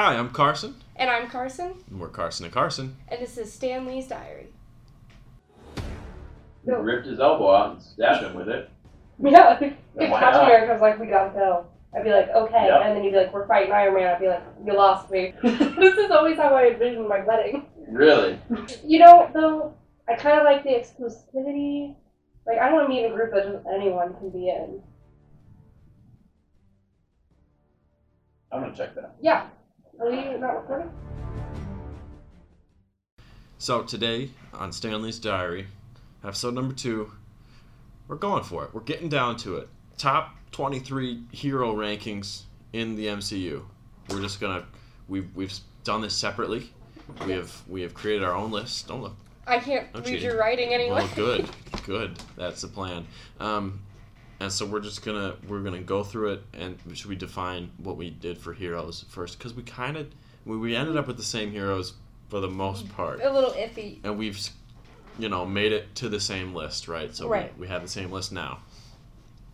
Hi, I'm Carson, And I'm Carson, and we're Carson and Carson. and this is Stanley's Diary. He ripped his elbow out and stabbed him with it. Yeah, if Then why Captain not? America was like, we gotta go, I'd be like, okay. Yep. And then you'd be like, we're fighting Iron Man. I'd be like, you lost me. this is always how I envision my wedding. Really? You know, though, I kind of like the exclusivity. Like, I don't want to meet in a group that just anyone can be in. I'm gonna check that. Yeah. Are we not recording? So today on Stanley's Diary, episode number two, we're going for it. We're getting down to it. Top 23 hero rankings in the MCU. We're just gonna we've we've done this separately. We have we have created our own list. Don't look. I can't No read cheating. your writing anyway. Well, good, good. That's the plan. Um, and so we're just gonna we're gonna go through it and should we define what we did for heroes first? Because we kind of we, we ended up with the same heroes for the most part, a little iffy. and we've you know made it to the same list, right? So Right. We, we have the same list now.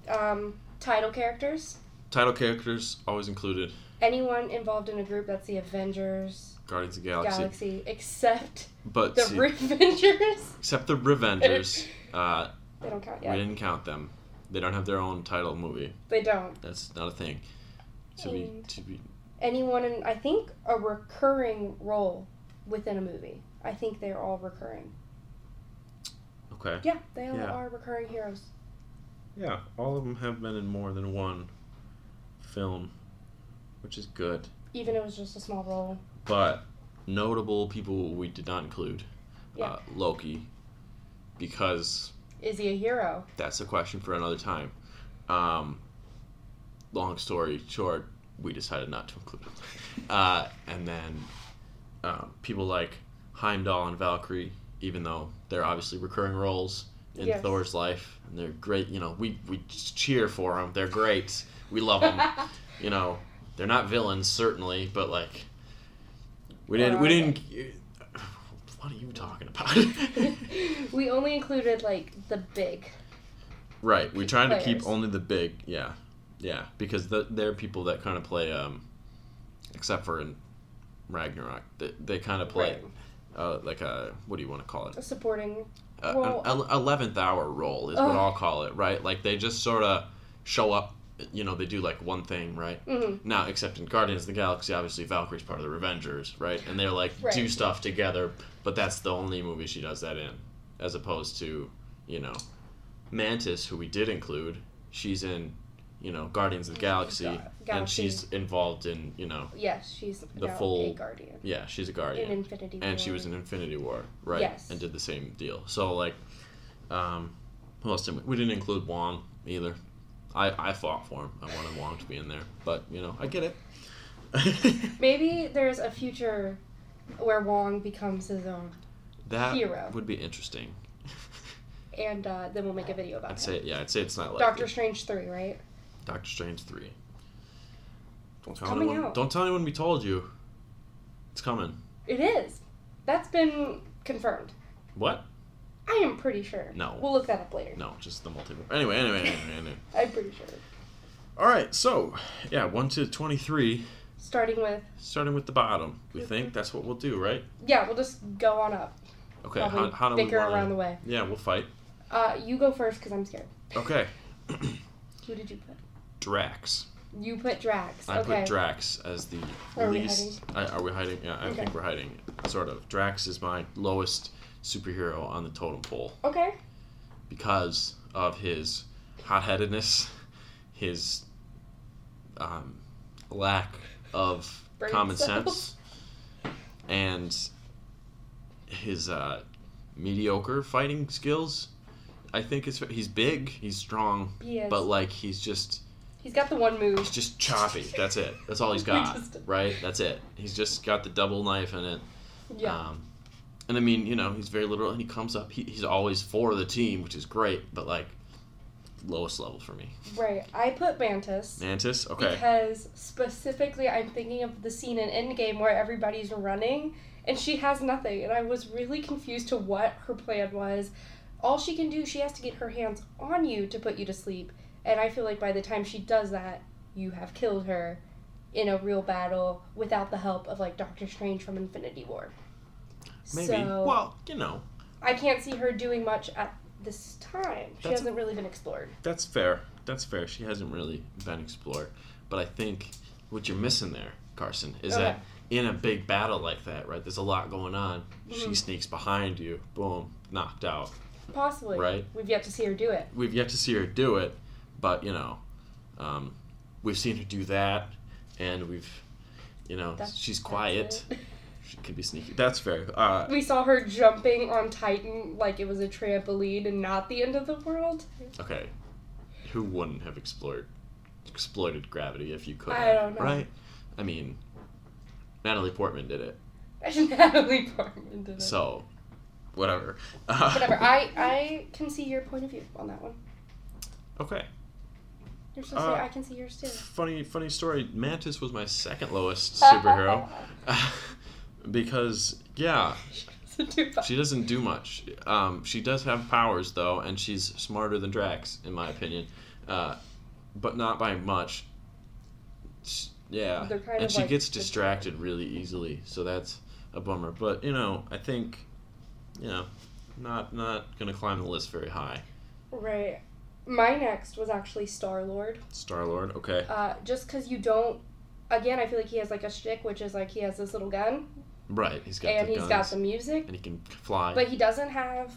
Um, title characters. Title characters always included. Anyone involved in a group that's the Avengers, Guardians of the Galaxy, Galaxy, except but the see, Revengers. except the Revengers, uh, They don't count yet. we didn't count them. They don't have their own title movie. They don't. That's not a thing. To be And- to be Anyone in, I think, a recurring role within a movie. I think they're all recurring. okay. Yeah, they all Yeah. are recurring heroes. Yeah, all of them have been in more than one film, which is good. Even if it was just a small role. But notable people we did not include Yeah. uh, Loki, because Is he a hero? that's a question for another time. Um, long story short, we decided not to include him. Uh, and then um, people like Heimdall and Valkyrie, even though they're obviously recurring roles in Yes. Thor's life, and they're great. You know, we we just cheer for them. They're great. We love them. you know, they're not villains certainly, but like we didn't we didn't. What are you talking about? we only included, like, the big. right, we trying to keep only the big. Yeah, yeah, because the, they're people that kind of play. Um, except for in Ragnarok, they, they kind of play Right. uh, like a what do you want to call it? A supporting. Uh, an eleventh hour role is what I'll call it. Right, like they just sort of show up. You know, they do like one thing, right? hmm Now, except in Guardians of the Galaxy, obviously Valkyrie's part of the Revengers, right? And they're like do stuff together, but that's the only movie she does that in, as opposed to, you know, Mantis, who we did include. She's in, you know, Guardians of the Galaxy, Ga- and she's involved in, you know, Yes, she's The full- a guardian. yeah, she's a guardian In Infinity and she was in Infinity War, right? Yes. And did the same deal. So like, um, who else did we? We didn't include Wong either. I I fought for him. I wanted Wong to be in there, but you know, I get it. Maybe there's a future where Wong becomes his own, That Hero. would be interesting. and uh, then we'll make a video about I'd him. say yeah, I'd say it's not like Doctor Strange 3, right? Doctor Strange three. Don't tell coming anyone. out. Don't tell anyone we told you. It's coming. It is. That's been confirmed. What? I am pretty sure. No. We'll look that up later. No, just the multiverse. Anyway, anyway, anyway, anyway. I'm pretty sure. All right, so yeah, one to twenty-three, Starting with, starting with the bottom. We think that's what we'll do, right? yeah, we'll just go on up. Okay. How, how do we wanna- around the way. Yeah, we'll fight. Uh, you go first because I'm scared. Okay. Who did you put? Drax. You put Drax. I okay. put Drax as the Are we least. I, are we hiding? Yeah, I Okay. think we're hiding. Sort of. Drax is my lowest superhero on the totem pole okay. because of his hot-headedness, his um, lack of Brain common cells. sense, and his uh, mediocre fighting skills. I think it's he's big, he's strong, He but like he's just He's got the one move. He's just choppy. That's it. That's all he's got. just- Right? That's it. He's just got the double knife in it. Yeah. Um, and I mean, you know, he's very literal, and he comes up. He, he's always for the team, which is great. But like, lowest level for me. right. I put Mantis. Mantis. Okay. Because specifically, I'm thinking of the scene in Endgame where everybody's running and she has nothing. And I was really confused to what her plan was. All she can do, she has to get her hands on you to put you to sleep. And I feel like by the time she does that, you have killed her in a real battle without the help of like Doctor Strange from Infinity War. Maybe. So well, you know, I can't see her doing much at this time. She That's- hasn't really been explored. that's fair. That's fair. She hasn't really been explored, but I think what you're missing there, Carson, is Okay. that in a big battle like that, right? There's a lot going on. She Mhm. sneaks behind you, boom, knocked out. Possibly. Right. We've yet to see her do it. We've yet to see her do it, but you know, um, we've seen her do that, and we've, you know, That's- she's quiet. She can be sneaky. That's fair. Uh, We saw her jumping on Titan like it was a trampoline and not the end of the world. okay, who wouldn't have explored exploited gravity if you could? I don't know. Right? I mean, Natalie Portman did it, Natalie Portman did it. so whatever. Uh, Whatever. I I can see your point of view on that one. okay. You're supposed Uh, to say I can see yours too. Funny, funny story. Mantis was my second lowest superhero because, yeah, She doesn't do much. Um, she does have powers though, and she's smarter than Drax, in my opinion, uh, but not by much. Sh- yeah, and she like gets distracted really easily, so that's a bummer. But you know, I think, you know, not not gonna climb the list very high. Right. My next was actually Star Lord. Star Lord, okay, Uh, just because you don't. Again, I feel like he has like a shtick, which is like he has this little gun, right? He's got and the he's guns, got the music, and he can fly. but he doesn't have,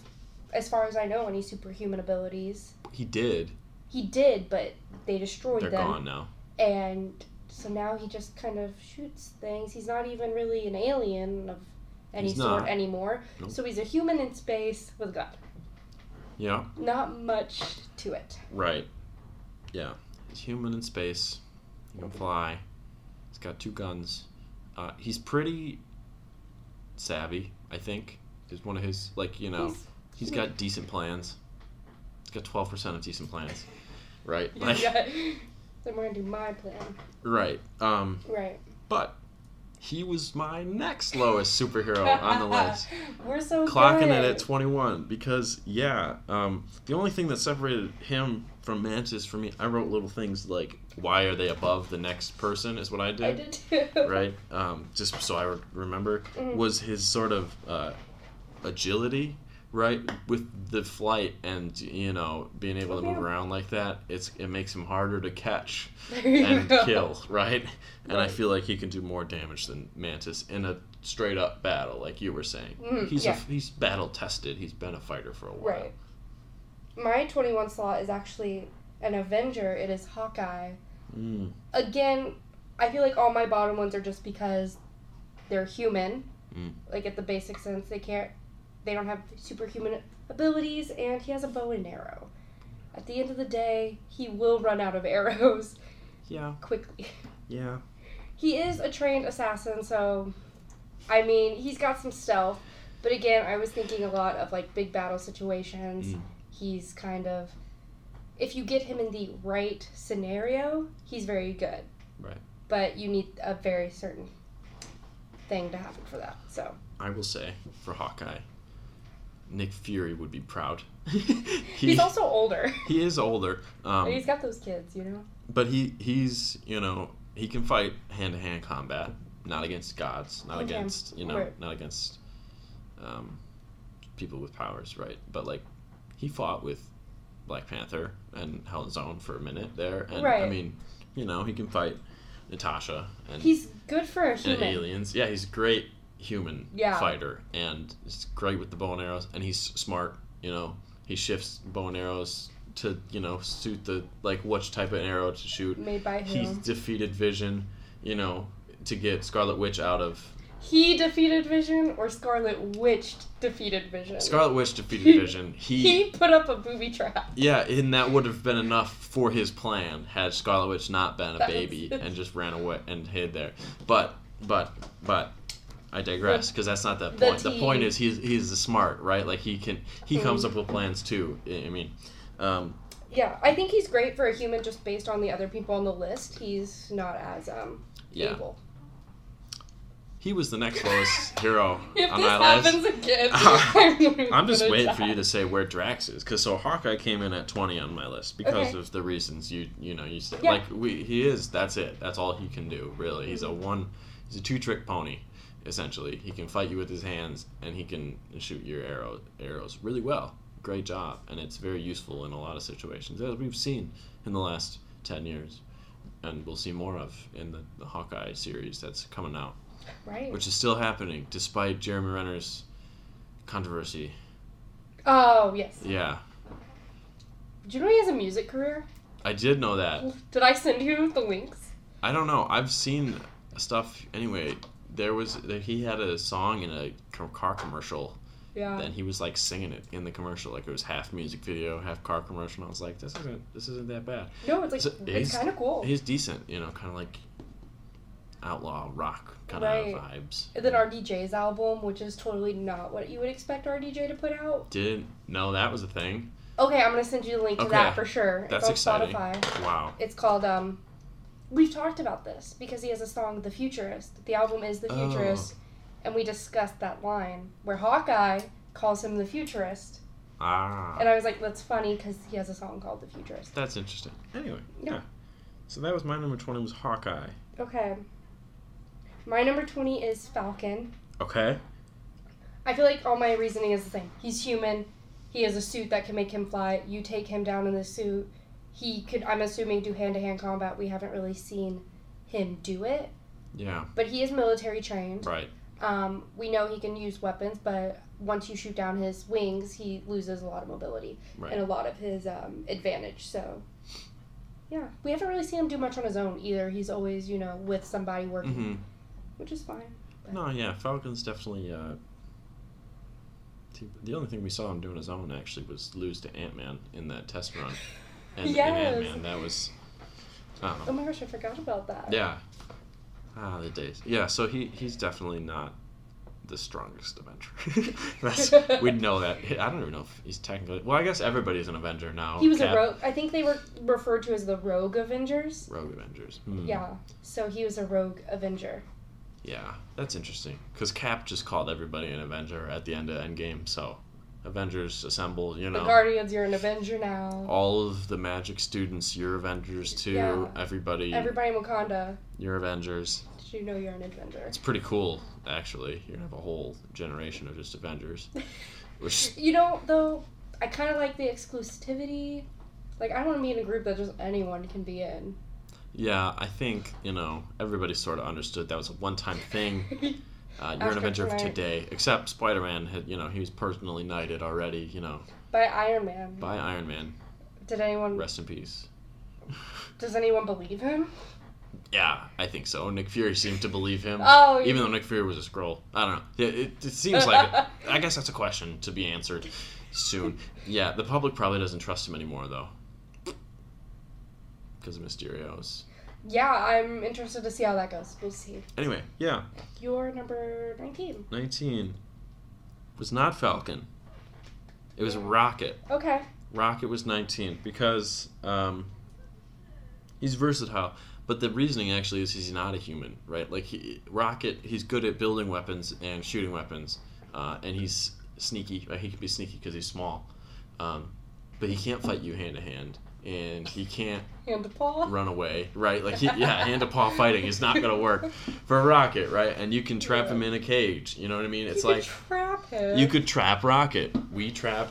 as far as I know, any superhuman abilities. he did. He did, but they destroyed They're them, gone now. and so now he just kind of shoots things. He's not even really an alien of any He's sort not. anymore. Nope. So he's a human in space with a gun. Yeah. Not much to it. Right. Yeah. He's human in space. He can fly. He's got two guns. Uh, he's pretty savvy, I think. Is one of his like you know He's- he's got decent plans. He's got twelve percent of decent plans. Right. Like, yeah. Then we're gonna do my plan. right. Um. Right. But he was my next lowest superhero on the list. We're so clocking good. it at 21 because yeah um, the only thing that separated him from mantis for me i wrote little things like why are they above the next person is what i did. I did, too. right um, just so i re- remember Mhm. was his sort of uh, agility right with the flight and you know being able to move around like that it's it makes him harder to catch and go. kill, right? And I feel like he can do more damage than Mantis in a straight up battle, like you were saying. Mhm, he's yeah. a, he's battle tested. He's been a fighter for a while. Right. My 21 slot is actually an Avenger. It is Hawkeye. Mm, Again, I feel like all my bottom ones are just because they're human. Mm. Like at the basic sense, they can't. They don't have superhuman abilities, and he has a bow and arrow. At the end of the day, he will run out of arrows yeah, quickly. yeah. He is a trained assassin, so I mean, he's got some stealth. But again, I was thinking a lot of like big battle situations. Mm. He's kind of if you get him in the right scenario, he's very good. Right. But you need a very certain thing to happen for that. So I will say for Hawkeye, Nick Fury would be proud. he, he's also older. he is older, um, he's got those kids, you know. but he he's you know he can fight hand to hand combat, not against gods, not Okay, against you know not against um, people with powers, right? But like he fought with Black Panther and held his own for a minute there, and I mean, you know, he can fight Natasha and, He's good for a and human. aliens. Yeah, he's a great human Yeah. fighter, and he's great with the bow and arrows, and he's smart. You know, he shifts bow and arrows to you know suit the like which type of arrow to shoot. Made by him. defeated Vision, you know, to get Scarlet Witch out of He defeated Vision, or Scarlet Witch defeated Vision. Scarlet Witch defeated Vision. He, He put up a booby trap. yeah, and that would have been enough for his plan had Scarlet Witch not been a That's- baby and just ran away and hid there. But but but I digress because that's not the The point. The, point is he's he's smart, right? Like he can he comes Mm. up with plans too. I I mean, um, Yeah, I think he's great for a human just based on the other people on the list. He's not as um yeah. able. He was the next lowest hero If on this my list. happens again, uh, I'm, I'm just waiting die. for you to say where Drax is, because so Hawkeye came in at 20 on my list because Okay. of the reasons you you know you said. Yeah. Like we he is that's it. That's all he can do really. He's a one. He's a two trick pony, essentially. He can fight you with his hands and he can shoot your arrow arrows really well. Great job, and it's very useful in a lot of situations as we've seen in the last 10 years, and we'll see more of in the, the Hawkeye series that's coming out Right. which is still happening despite Jeremy Renner's controversy. oh yes. Yeah, Do you know he has a music career? I did know that. Did I send you the links? I don't know. I've seen stuff anyway. There was that he had a song in a car commercial, Yeah. and he was like singing it in the commercial, like it was half music video, half car commercial. And I was like, this isn't this isn't that bad. No, it's like So it's he's- kind of cool. He's decent, you know, kind of like outlaw rock kind Right. of vibes. And then RDJ's album, which is totally not what you would expect RDJ to put out. Didn't know that was a thing. Okay, I'm gonna send you the link to Okay. that for sure. That's it's on exciting. Spotify. Wow. It's called um. We've talked about this because he has a song, "The Futurist." The album is "The Oh. Futurist," and we discussed that line where Hawkeye calls him the Futurist, Ah. and I was like, "That's funny" because he has a song called "The Futurist." That's interesting. Anyway, Yeah. yeah. So that was my number twenty was Hawkeye. Okay. My number twenty is Falcon. Okay. I feel like all my reasoning is the same. He's human. He has a suit that can make him fly. You take him down in the suit. He could, I'm assuming, do hand to hand combat. We haven't really seen him do it, Yeah. but he is military trained. Right. Um, we know he can use weapons, but once you shoot down his wings, he loses a lot of mobility Right. and a lot of his um, advantage. So, yeah, we haven't really seen him do much on his own either. He's always, you know, with somebody working, hmm which is fine. No, yeah, Falcon's definitely. Uh, the only thing we saw him do on his own actually was lose to Ant Man in that test run. And Yes. Ant Man, that was. I don't know. Oh my gosh, I forgot about that. Yeah. Ah, the days. Yeah, so he he's definitely not the strongest Avenger. That's we know that. I don't even know if he's technically. Well, I guess everybody's an Avenger now. He was Cap- a rogue. I think they were referred to as the Rogue Avengers. Rogue Avengers. Hmm. Yeah. So he was a Rogue Avenger. Yeah, that's interesting. Because Cap just called everybody an Avenger at the end of Endgame, so Avengers assemble, you know. The. Guardians, you're an Avenger now. all of the magic students, you're Avengers too. Yeah. Everybody, Everybody in Wakanda, you're Avengers. did you know you're an Avenger? It's pretty cool, actually. You're gonna have a whole generation of just Avengers. Which, You know, though, I kind of like the exclusivity. Like, I don't want to be in a group that just anyone can be in. Yeah, I think, you know, everybody sort of understood that was a one time thing. Uh, you're an Avenger of tonight. today. Except Spider Man had, you know, he was personally knighted already, you know, By Iron Man. by Iron Man. Did anyone? Rest in peace. Does anyone believe him? Yeah, I think so. Nick Fury seemed to believe him. Oh, Even though Nick Fury was a Skrull. I don't know. It, it, it seems like. I guess that's a question to be answered soon. Yeah, the public probably doesn't trust him anymore, though. Because of Mysterio's. yeah, I'm interested to see how that goes. We'll see. Anyway, yeah. You're number 19. 19 was not Falcon. It was Rocket. Okay. Rocket was 19 because um, he's versatile. But the reasoning actually is he's not a human, right? Like he, Rocket, he's good at building weapons and shooting weapons, uh, and he's sneaky. Right? He can be sneaky because he's small, um, but he can't fight you hand to hand, and he can't Hand to paw. run away, right? Like he, yeah, hand to paw fighting is not gonna work for Rocket, right? And you can trap him in a cage. You know what I mean? It's you like trap him. you could trap Rocket. We trap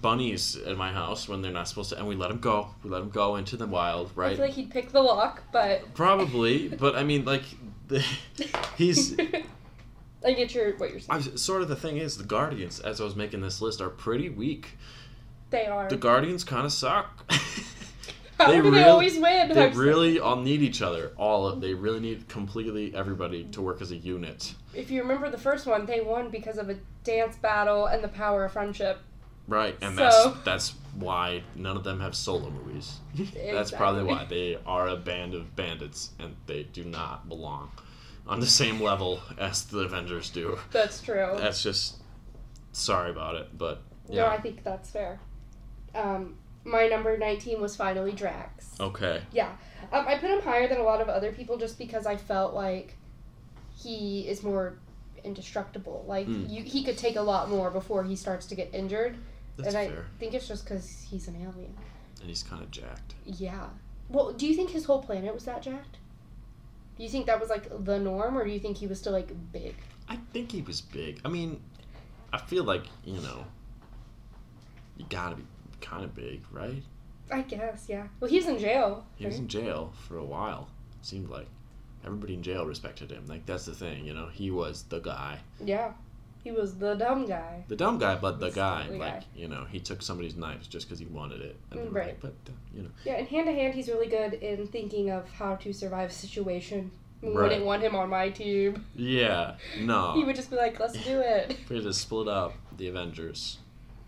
bunnies at my house when they're not supposed to, and we let them go. We let them go into the wild, right? I feel like he'd pick the lock, but Probably, but I mean, like, the, he's. I get your what you're saying. I sort of the thing is, the Guardians, as I was making this list, are pretty weak. They are. The Guardians kind of suck. How they do they always win? they I'm so- really all need each other. All of they really need completely everybody to work as a unit. If you remember the first one, they won because of a dance battle and the power of friendship. Right, and So- that's that's why none of them have solo movies. that's probably why they are a band of bandits and they do not belong on the same level as the Avengers do. That's true. That's just sorry about it, but No, I think that's fair. Um, my number 19 was finally Drax. Okay. Yeah. Um, I put him higher than a lot of other people just because I felt like he is more indestructible. Like Mm. you, he could take a lot more before he starts to get injured. That's and fair. I think it's just because he's an alien. And he's kind of jacked. Yeah. Well, do you think his whole planet was that jacked? Do you think that was like the norm, or do you think he was still like big? I think he was big. I mean, I feel like you know, you gotta be kind of big, right? I guess, yeah. Well, he was in jail. He was in jail for a while. Seemed like everybody in jail respected him. Like that's the thing, you know. He was the guy, Yeah. He was the dumb guy. the dumb guy, but the He's guy. the like guy. you know, he took somebody's knives just because he wanted it. And Right. like, but uh, you know, Yeah, and hand to hand, he's really good in thinking of how to survive a situation. Right. wouldn't want him on my team. yeah, no. He would just be like, let's do it. We just split up the Avengers,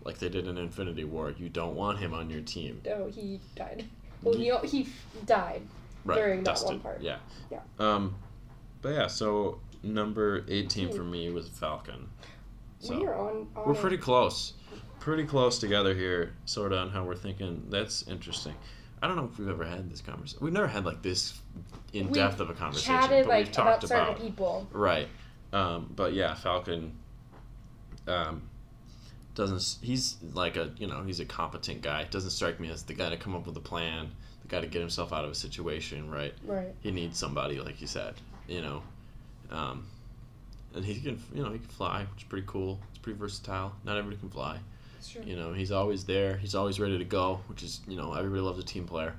like they did in Infinity War, you don't want him on your team. No, he died. Well, know, he died. Right, During that dusted. one part. Yeah. Yeah. Um, but yeah, so number 18 for me was Falcon. So we are on. on we're pretty close. Pretty close together here, sort of on how we're thinking. That's interesting. I don't know if we've ever had this conversation. We've never had like this in depth of a conversation, Chatted but like we've talked about certain about people. right. Um, but yeah, Falcon. Um, doesn't he's like a you know he's a competent guy. Doesn't strike me as the guy to come up with a plan, the guy to get himself out of a situation. Right Right. he needs somebody like you said you know um, and he can you know he can fly which is pretty cool it's pretty versatile not everybody can fly That's true. you know he's always there he's always ready to go which is you know everybody loves a team player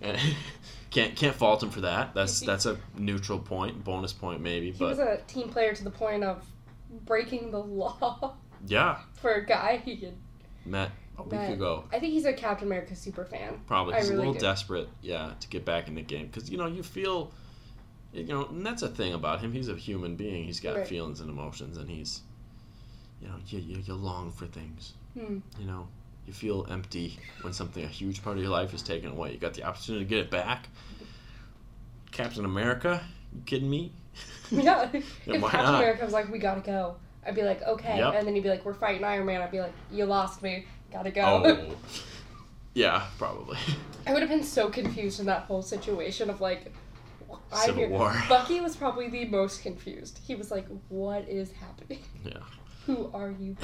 and can't can't fault him for that that's that's a neutral point bonus point maybe He but was a team player to the point of breaking the law yeah for a guy he could. met a week Met. ago I think he's a Captain America super fan. probably he's really a little do. desperate yeah to get back in the game because you know you feel you know and that's a thing about him he's a human being he's got Right. feelings and emotions and he's you know you, you, you long for things Hmm. you know you feel empty when something a huge part of your life is taken away you got the opportunity to get it back captain america you kidding me Yeah. If Captain not? America was like, we gotta go, I'd be like, okay. Yep. And then he'd be like, we're fighting Iron Man. I'd be like, you lost me. Gotta go. oh yeah probably I would have been so confused in that whole situation of like, I Civil hear- War. Bucky was probably the most confused. He was like, what is happening? yeah Who are you?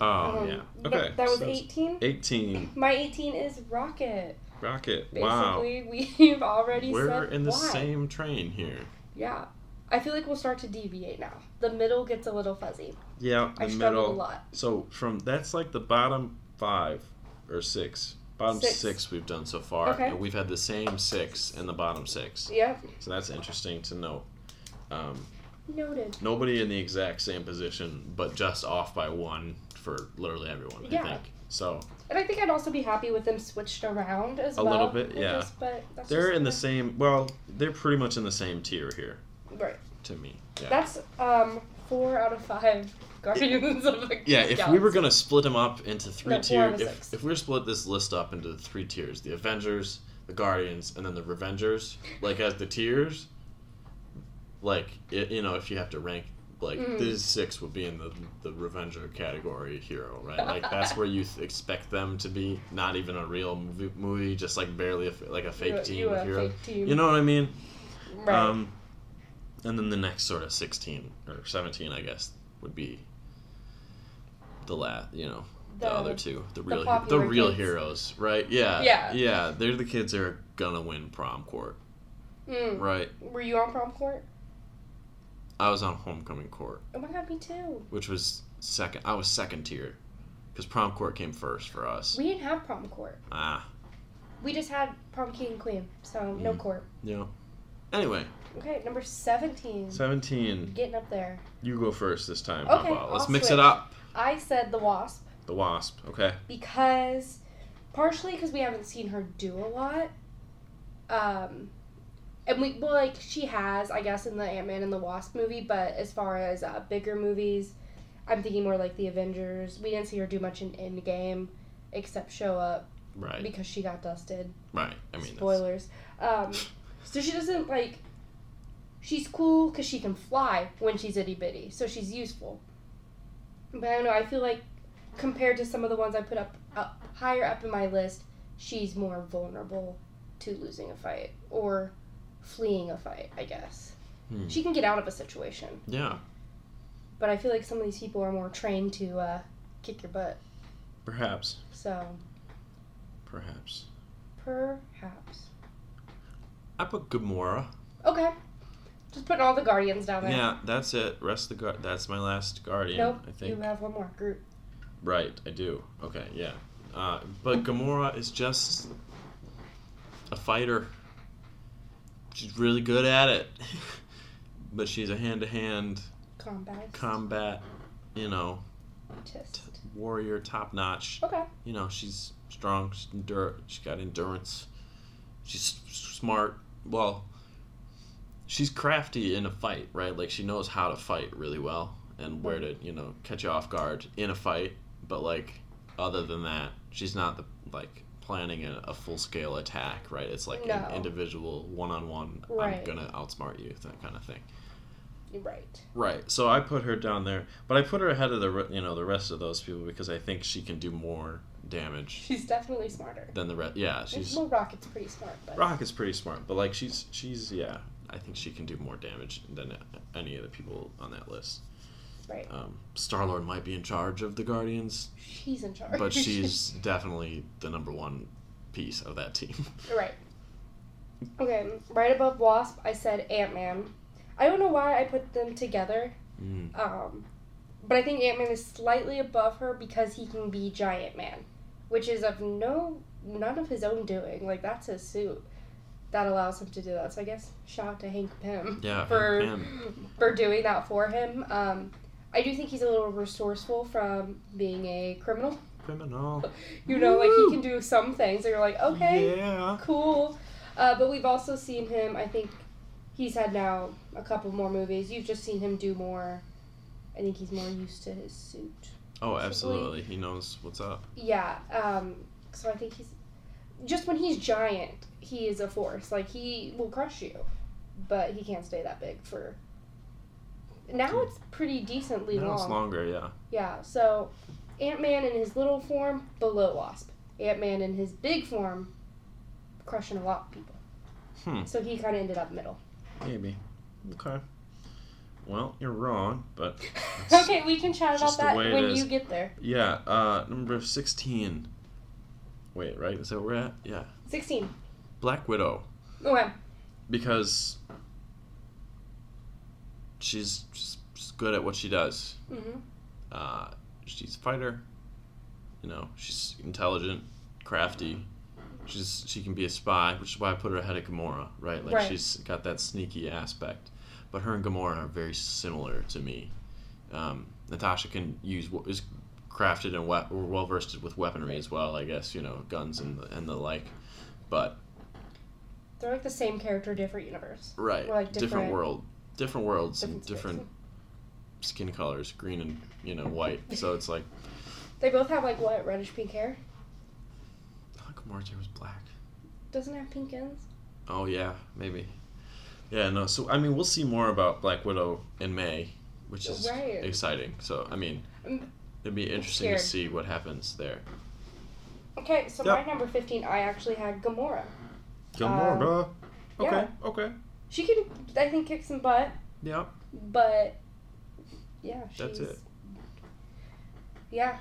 oh Um, yeah okay That was so 18. 18 My 18 is Rocket. rocket wow Basically, we've already we're said in the why. same train here Yeah. I feel like we'll start to deviate now. The middle gets a little fuzzy. Yeah, the I struggle middle. a lot. So from that's like the bottom five or six. Bottom Six. six, we've done so far, Okay. and we've had the same six in the bottom six. Yep. So that's interesting to note. Um, Noted. nobody in the exact same position, but just off by one for literally everyone. Yeah. I think so. And I think I'd also be happy with them switched around as well. A well. little bit, It yeah. just- but that's They're just- in the same. Well, they're pretty much in the same tier here Right. to me. Yeah. That's um four out of five Guardians of the Yeah, if we were gonna split them up into three No, tiers, if, six. if we were split this list up into three tiers, the Avengers, the Guardians, and then the Revengers, like as the tiers, like it, you know, if you have to rank, like Mhm. these six would be in the the Revenger category hero, right? Like that's where you th- expect them to be, not even a real movie, movie just like barely a, like a fake You- team you of a heroes. fake team. You know what I mean? Right. Um, and then the next sort of 16 or 17, I guess, would be the last, you know, the, The- other two, the real, the, popular real kids. heroes, right? Yeah, Yeah. yeah. They're the kids that are gonna win prom court, Mm. right? Were you on prom court? I was on homecoming court, Oh my god, me too. which was second. I was second tier, because prom court came first for us. We didn't have prom court. Ah, We just had prom king and queen, so no Mm. court. yeah. Anyway, Okay, number seventeen. 17. Getting up there. You go first this time. Okay? Let's I'll mix switch. it up. I said the wasp The wasp. Okay. because, partially because we haven't seen her do a lot. Um, and we well like she has I guess in the Ant Man and the Wasp movie, but as far as uh, bigger movies, I'm thinking more like the Avengers. We didn't see her do much in Endgame, except show up Right. because she got dusted. Right. I mean, Spoilers. Um, so she doesn't like. She's cool because she can fly when she's itty bitty, so she's useful. But I don't know. I feel like compared to some of the ones I put up, up higher up in my list, she's more vulnerable to losing a fight or fleeing a fight. I guess. Hmm. She can get out of a situation, Yeah, but I feel like some of these people are more trained to uh, kick your butt. perhaps, So perhaps. perhaps. I put Gamora. Okay. Just putting all the guardians down there. Yeah, that's it. Rest the guard. That's my last guardian. Nope. I think. You have one more. Groot. Right, I do. Okay, yeah. Uh, but Gamora is just a fighter. She's really good at it. but she's a hand to hand Combat. combat, you know, Test. warrior top notch. Okay. You know, she's strong, she's endur- she's got endurance. She's smart. Well, she's crafty in a fight, right? Like she knows how to fight really well and where to, you know, catch you off guard in a fight. But like, other than that, she's not the like planning a, a full scale attack, right? It's like an individual one on one. I'm gonna outsmart you, that kind of thing. Right. Right. So I put her down there, but I put her ahead of the you know the rest of those people because I think she can do more damage She's definitely smarter. than the rest. Yeah, she's well, Rocket's pretty smart, but Rocket's pretty smart, but like she's she's yeah, I think she can do more damage than any of the people on that list. right. Um, Star Lord might be in charge of the Guardians, She's in charge. but she's definitely the number one piece of that team. right. Okay, right above Wasp, I said Ant Man. I don't know why I put them together, Mm. um, but I think Ant Man is slightly above her because he can be Giant Man, which is of no none of his own doing. Like that's his suit that allows him to do that. So I guess shout out to Hank Pym Yeah, for Pym. for doing that for him. Um, I do think he's a little resourceful from being a criminal. Criminal. You know, like he can do some things, and you're like, okay, Yeah. cool. Uh, but we've also seen him. I think he's had now a couple more movies. You've just seen him do more. I think he's more used to his suit. Oh, absolutely. He knows what's up. Yeah. Um, so I think he's just when he's giant, he is a force. Like he will crush you, but he can't stay that big for. Now it's pretty decently Now long. it's longer. Yeah. Yeah. So Ant Man in his little form below Wasp. Ant Man in his big form, crushing a lot of people. Hmm. So he kind of ended up middle. Maybe. Okay. Well, you're wrong, but okay, we can chat about that when you get there. yeah. Uh, number sixteen. Wait, right? Is that where we're at? Yeah. 16. Black Widow, Okay. because she's just good at what she does. hmm Uh, she's a fighter. You know, she's intelligent, crafty. She's she can be a spy, which is why I put her ahead of Gamora, right? Like Right. she's got that sneaky aspect. But her and Gamora are very similar to me. Um, Natasha can use what is crafted and we- well versed with weaponry as well. I guess you know guns and the, and the like. But They're like the same character, different universe. right, Or, like, different, different- world, different worlds Different and space. different skin colors, green and you know white. So it's like They both have like what reddish pink hair. Gamora was black. Doesn't have pink ends. Oh yeah, maybe. Yeah, no. So I mean, we'll see more about Black Widow in May, which is Right. exciting. So I mean, Um, it'd be interesting to see what happens there. Okay, so Yep. my number 15, I actually had Gamora. Gamora. okay. yeah. Okay. She can, I think, kick some butt, Yeah. but yeah, she's. That's it. Yeah,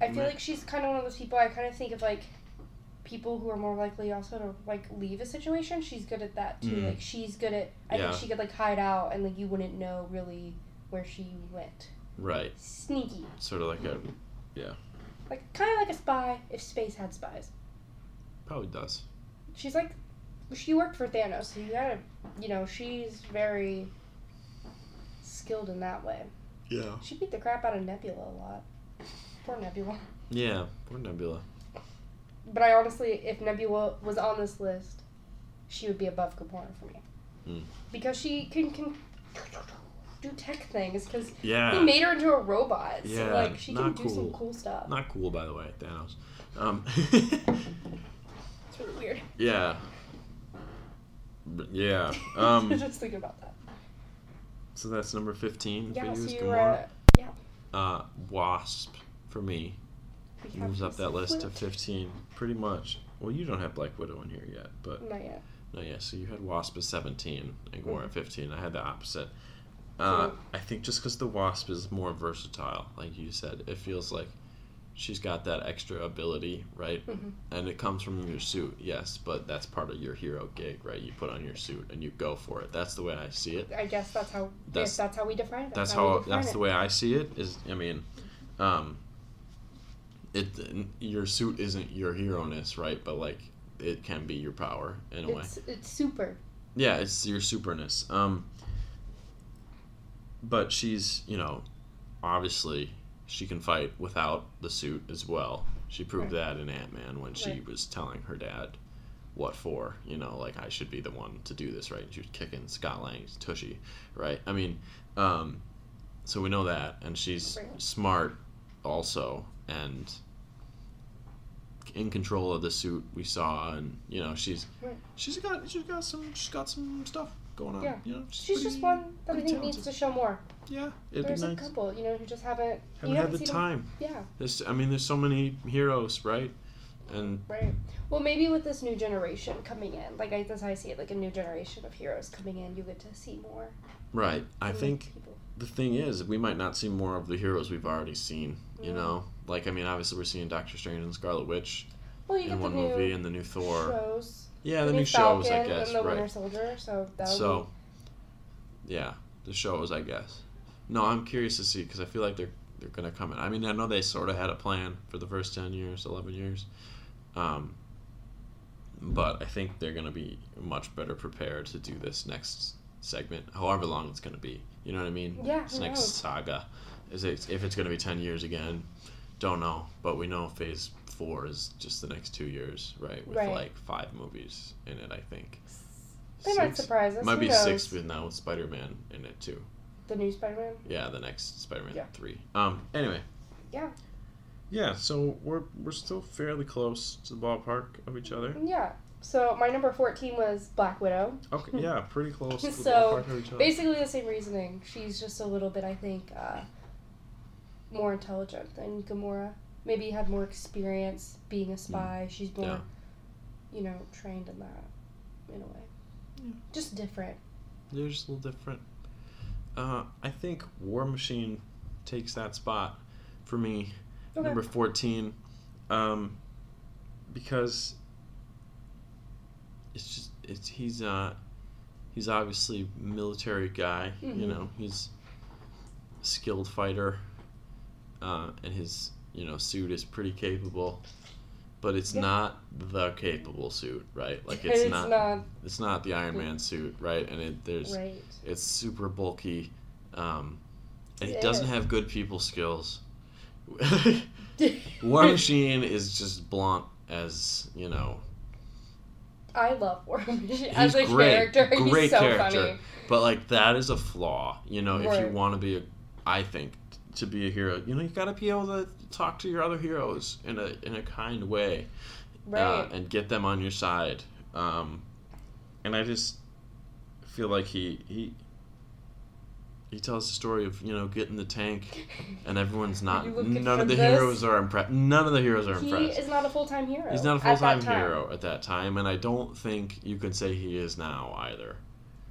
I feel Right. like she's kind of one of those people. I kind of think of like people who are more likely also to like leave a situation. She's good at that too. Mm. Like she's good at. I Yeah. think she could like hide out and like you wouldn't know really where she went. Right. Sneaky, Sort of like a yeah. like kind of like a spy if space had spies. probably does. She's like, she worked for Thanos, so you gotta, you know, she's very skilled in that way. Yeah. She beat the crap out of Nebula a lot. Poor Nebula. Yeah. Poor Nebula. But I honestly, if Nebula was on this list, she would be above Gamora for me. Hmm. Because she can, can do tech things, because he made her into a robot. Yeah, so, like, she can not do some cool. stuff. Not cool, by the way, Thanos. Um, It's really weird. yeah. But yeah. Um, Just thinking about that. so that's number fifteen Yeah, for you so you Gamora. were, Uh, Wasp for me we moves up that list to 15 pretty much well you don't have black widow in here yet but Not yet. No, yeah. So you had Wasp at seventeen and Gamora Mm-hmm. at fifteen. I had the opposite. Uh, I think just because the Wasp is more versatile, like you said, it feels like she's got that extra ability, right? Mhm. And it comes from your suit, yes, but that's part of your hero gig, right? You put on your suit and you go for it. That's the way I see it. I guess that's how That's- that's how we define it. That's we how. define That's it. the way I see it. Is I mean, um, it your suit isn't your hero ness, right? But like it can be your power in a way. It's it's super. Yeah, it's your superness. Um, but she's, you know, obviously she can fight without the suit as well. She proved Right. that in Ant Man when she Right. was telling her dad what for. You know, like I should be the one to do this, right? And she was kicking Scott Lang's tushy, right? I mean, um, so we know that, and she's Right. smart also, and in control of the suit we saw, and you know she's she's got she's got some she's got some stuff going on. Yeah. you know, She's just one that I pretty think needs to show more. Yeah, it'd There's be a couple, you know, who just haven't. Haven't you had haven't the seen them- time. Yeah, There's, I mean, there's so many heroes, right? And right. Well, maybe with this new generation coming in, like I, that's how I see it, like a new generation of heroes coming in, you get to see more. right, I think people. the thing is, we might not see more of the heroes we've already seen. You Yeah. know, like I mean, obviously we're seeing Doctor Strange and Scarlet Witch Well, you in get the one new movie and the new Thor. shows. Yeah, the, new Falcon shows, I guess. and the Winter Right. Soldier. So that So, yeah, the shows, I guess. No, I'm curious to see because I feel like they're they're gonna come in. I mean, I know they sort of had a plan for the first ten years, eleven years, um, but I think they're gonna be much better prepared to do this next segment, however long it's gonna be. You know what I mean? Yeah, This next knows? saga, is it if it's gonna be ten years again? Don't know, but we know Phase Four is just the next two years, right? With Right. like five movies in it, I think. They might surprise us. Might be knows? six with now with Spider Man in it too. The new Spider-Man. Yeah, the next Spider Man Yeah. three. Um. Anyway. Yeah. Yeah. So we're we're still fairly close to the ballpark of each other. Yeah. So my number fourteen was Black Widow. Okay. Yeah. Pretty close to the So, ballpark of each other. Basically the same reasoning. She's just a little bit, I think, uh, more intelligent than Gamora. Maybe had more experience being a spy. She's more, Yeah. you know, trained in that, in a way. Yeah. Just different. They're just a little different. Uh, I think War Machine takes that spot for me, Okay. number fourteen, um, because it's just it's he's uh he's obviously military guy. You Mhm. know he's a skilled fighter, uh, and his you know suit is pretty capable. But it's Yeah. not the capable suit, right? Like And it's, not, not it's not the Iron Man suit, right? And it there's right. it's super bulky, um, and he It doesn't have good people skills. War Machine is just blunt as you know, I love War Machine as a great. character. Great He's so character. funny. but like that is a flaw. You know, if you want to be a, I think to be a hero, you know, you got to be able to talk to your other heroes in a in a kind way, Right. uh, and get them on your side. Um, and I just feel like he he he tells the story of you know getting the tank, and everyone's not. You look at None of the this- heroes are impressed. None of the heroes are he impressed. He is not a full time hero. He's not a full time hero at that time, and I don't think you can say he is now either.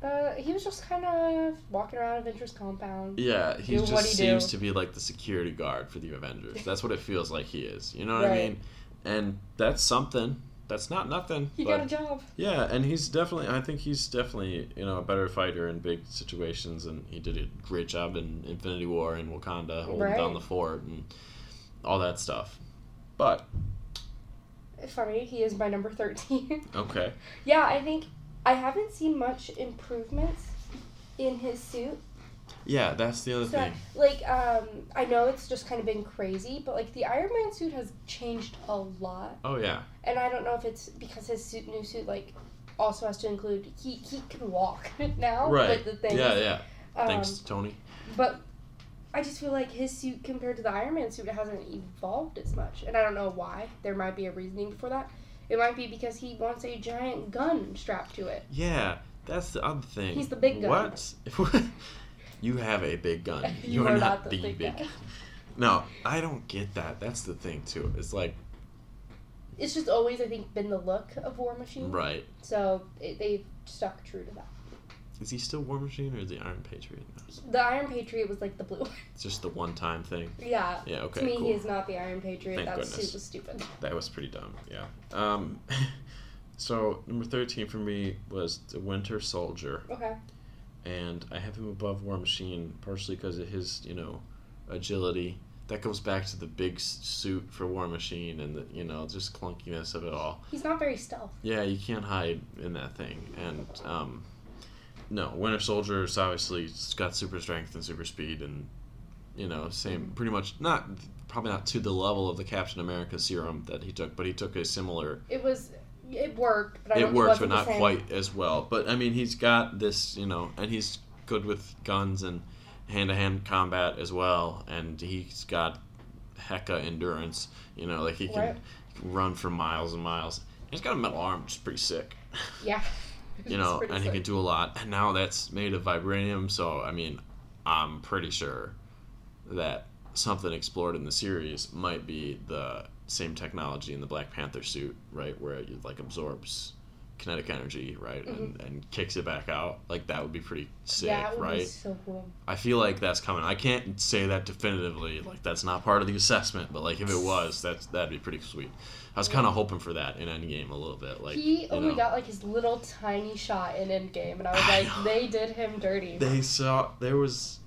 Uh, he was just kind of walking around Avengers compound. Yeah, he just he seems do. to be like the security guard for the Avengers. That's what it feels like he is. You know what I Right. mean? And that's something. That's not nothing. He got a job. yeah, and he's definitely. I think he's definitely you know a better fighter in big situations, and he did a great job in Infinity War in Wakanda, holding Right. down the fort and all that stuff. But Funny, he is my number 13. okay, yeah, I think I haven't seen much improvements in his suit. yeah, that's the other So, thing. like, um, I know it's just kind of been crazy, but like the Iron Man suit has changed a lot, Oh yeah, and I don't know if it's because his suit, new suit, like, also has to include he he can walk now. right. With the things. Yeah, yeah. Um, Thanks, Tony. But I just feel like his suit compared to the Iron Man suit hasn't evolved as much, and I don't know why. There might be a reasoning for that. It might be because he wants a giant gun strapped to it. Yeah, that's the other thing. He's the big gun. What? you have a big gun. You You, are are, not not, the the, big big. No, I don't get that. That's the thing too. It's like it's just always I think been the look of War Machine. Right. So it, they've stuck true to that. Is he still War Machine or is he Iron Patriot? now? The Iron Patriot was like the blue one. It's just the one time thing. yeah. Yeah, okay, to me, cool. he is not the Iron Patriot. Thank that goodness. was stupid. That was pretty dumb, yeah. Um, so, number 13 for me was the Winter Soldier. Okay. and I have him above War Machine partially because of his, you know, agility. That goes back to the big suit for War Machine and the, you know, just clunkiness of it all. He's not very stealth. Yeah, you can't hide in that thing. And um, no, Winter Soldier's obviously got super strength and super speed, and you know, same mm-hmm. pretty much not probably not to the level of the Captain America serum that he took, but he took a similar It was. It worked, but I it worked, but not quite as well. But I mean, he's got this, you know, and he's good with guns and hand-to-hand combat as well, and he's got hecka endurance. You know, like he can Right. run for miles and miles. He's got a metal arm, which is pretty sick. Yeah. You know, and he can do a lot. And now that's made of vibranium, so I mean, I'm pretty sure that something explored in the series might be the same technology in the Black Panther suit, right, where it like absorbs kinetic energy, right, and, and kicks it back out. Like that would be pretty sick, Mm-hmm. it would be right? so cool. I feel like that's coming. I can't say that definitively. Like that's not part of the assessment, but like if it was, that's that'd be pretty sweet. I was kind of hoping for that in Endgame a little bit. Like he only know. got like his little tiny shot in Endgame, and I was like, they did him dirty. they saw there was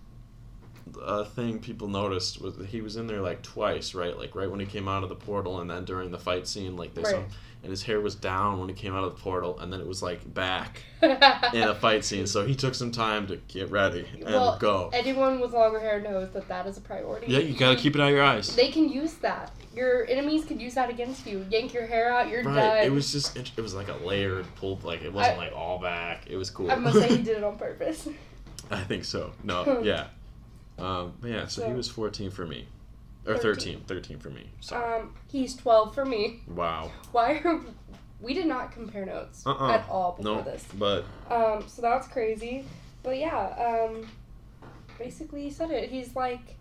a thing people noticed was that he was in there like twice, right? Like right when he came out of the portal, and then during the fight scene, like they saw, and his hair was down when he came out of the portal, and then it was like back in a fight scene. So he took some time to get ready and Well, go. Anyone with longer hair knows that that is a priority. Yeah, you gotta keep it out of your eyes. They can use that. Your enemies can use that against you. Yank your hair out, you're Right. done. It was just it, it was like a layered pull. Like it wasn't like all back. It was cool. I must say he did it on purpose. I think so. No, yeah. Um, yeah, so he was 14 for me. Or 13. 13. 13 for me. Sorry. Um, he's 12 for me. wow. Why are we did not compare notes Uh-uh. at all before No, this. but Um, so that's crazy. But yeah, um, basically he said it. He's like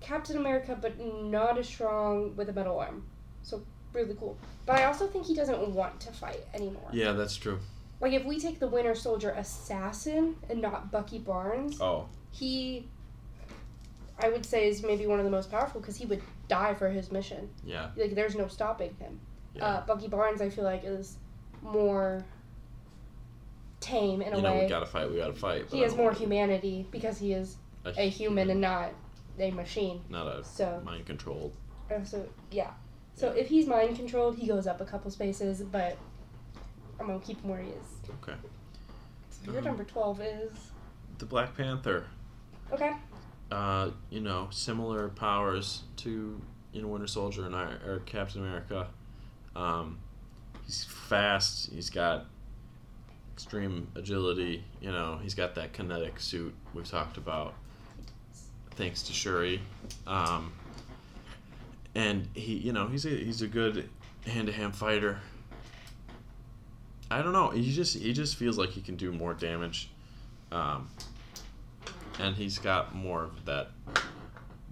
Captain America, but not as strong with a metal arm. So really cool. But I also think he doesn't want to fight anymore. yeah, that's true. Like if we take the Winter Soldier assassin and not Bucky Barnes, Oh, he, I would say, is maybe one of the most powerful because he would die for his mission. yeah. Like there's no stopping him. Yeah. Uh, Bucky Barnes, I feel like, is more tame in a you know, way. we gotta fight, we gotta fight. but he has more humanity because he is a human and not a machine. Not a So, mind controlled. uh, so yeah. So if he's mind controlled, he goes up a couple spaces, but I'm gonna keep him where he is. Okay. So your Um, number twelve is The Black Panther. okay. Uh, you know, similar powers to you know Winter Soldier and I or Captain America. Um, he's fast. He's got extreme agility. You know, he's got that kinetic suit we've talked about. Thanks to Shuri. Um, and he, you know, he's a he's a good hand-to-hand fighter. I don't know. He just he just feels like he can do more damage. Um, and he's got more of that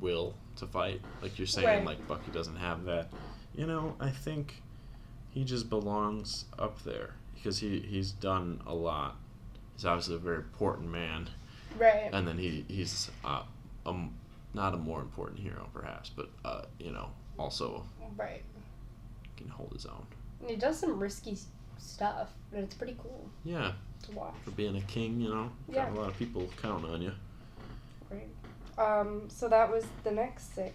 will to fight. Like you're saying, Right. like Bucky doesn't have that. You know, I think he just belongs up there because he he's done a lot. He's obviously a very important man, Right. and then he he's uh, um not a more important hero perhaps, but uh you know also Right. can hold his own. And he does some risky stuff, but it's pretty cool Yeah, to watch. for being a king, you know, got Yeah. a lot of people counting on you. Right. Um. So that was the next six,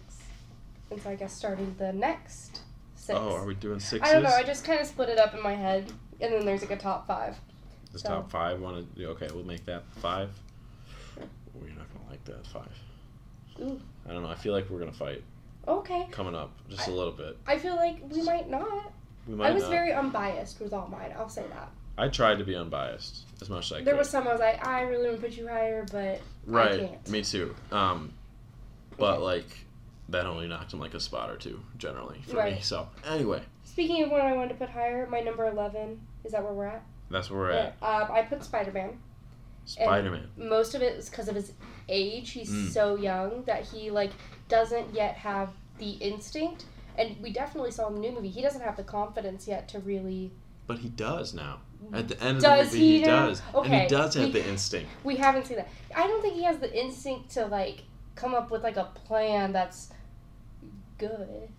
and so I guess starting the next six. Oh, are we doing sixes? I don't know. I just kind of split it up in my head, and then there's like a top five. The So- top five want to okay, we'll make that five. We're not gonna like that five. Ooh. I don't know. I feel like we're gonna fight Okay. coming up just a little bit. I feel like we might not. We might I was not. very unbiased with all mine. I'll say that. I tried to be unbiased as much as I There could. There was some I was like, I really want to put you higher, but I right. Me too. Um, but Okay. like that only knocked him like a spot or two generally for me. So anyway, Speaking of one I wanted to put higher, my number eleven is that where we're at? that's where we're at. Um, I put Spider Man. Spider Man. most of it is because of his age. He's Mm. so young that he like doesn't yet have the instinct. And we definitely saw in the new movie he doesn't have the confidence yet to really. But he does now. At the end of the movie, he, he does, and he does have we- the instinct. We haven't seen that. I don't think he has the instinct to like come up with like a plan that's good.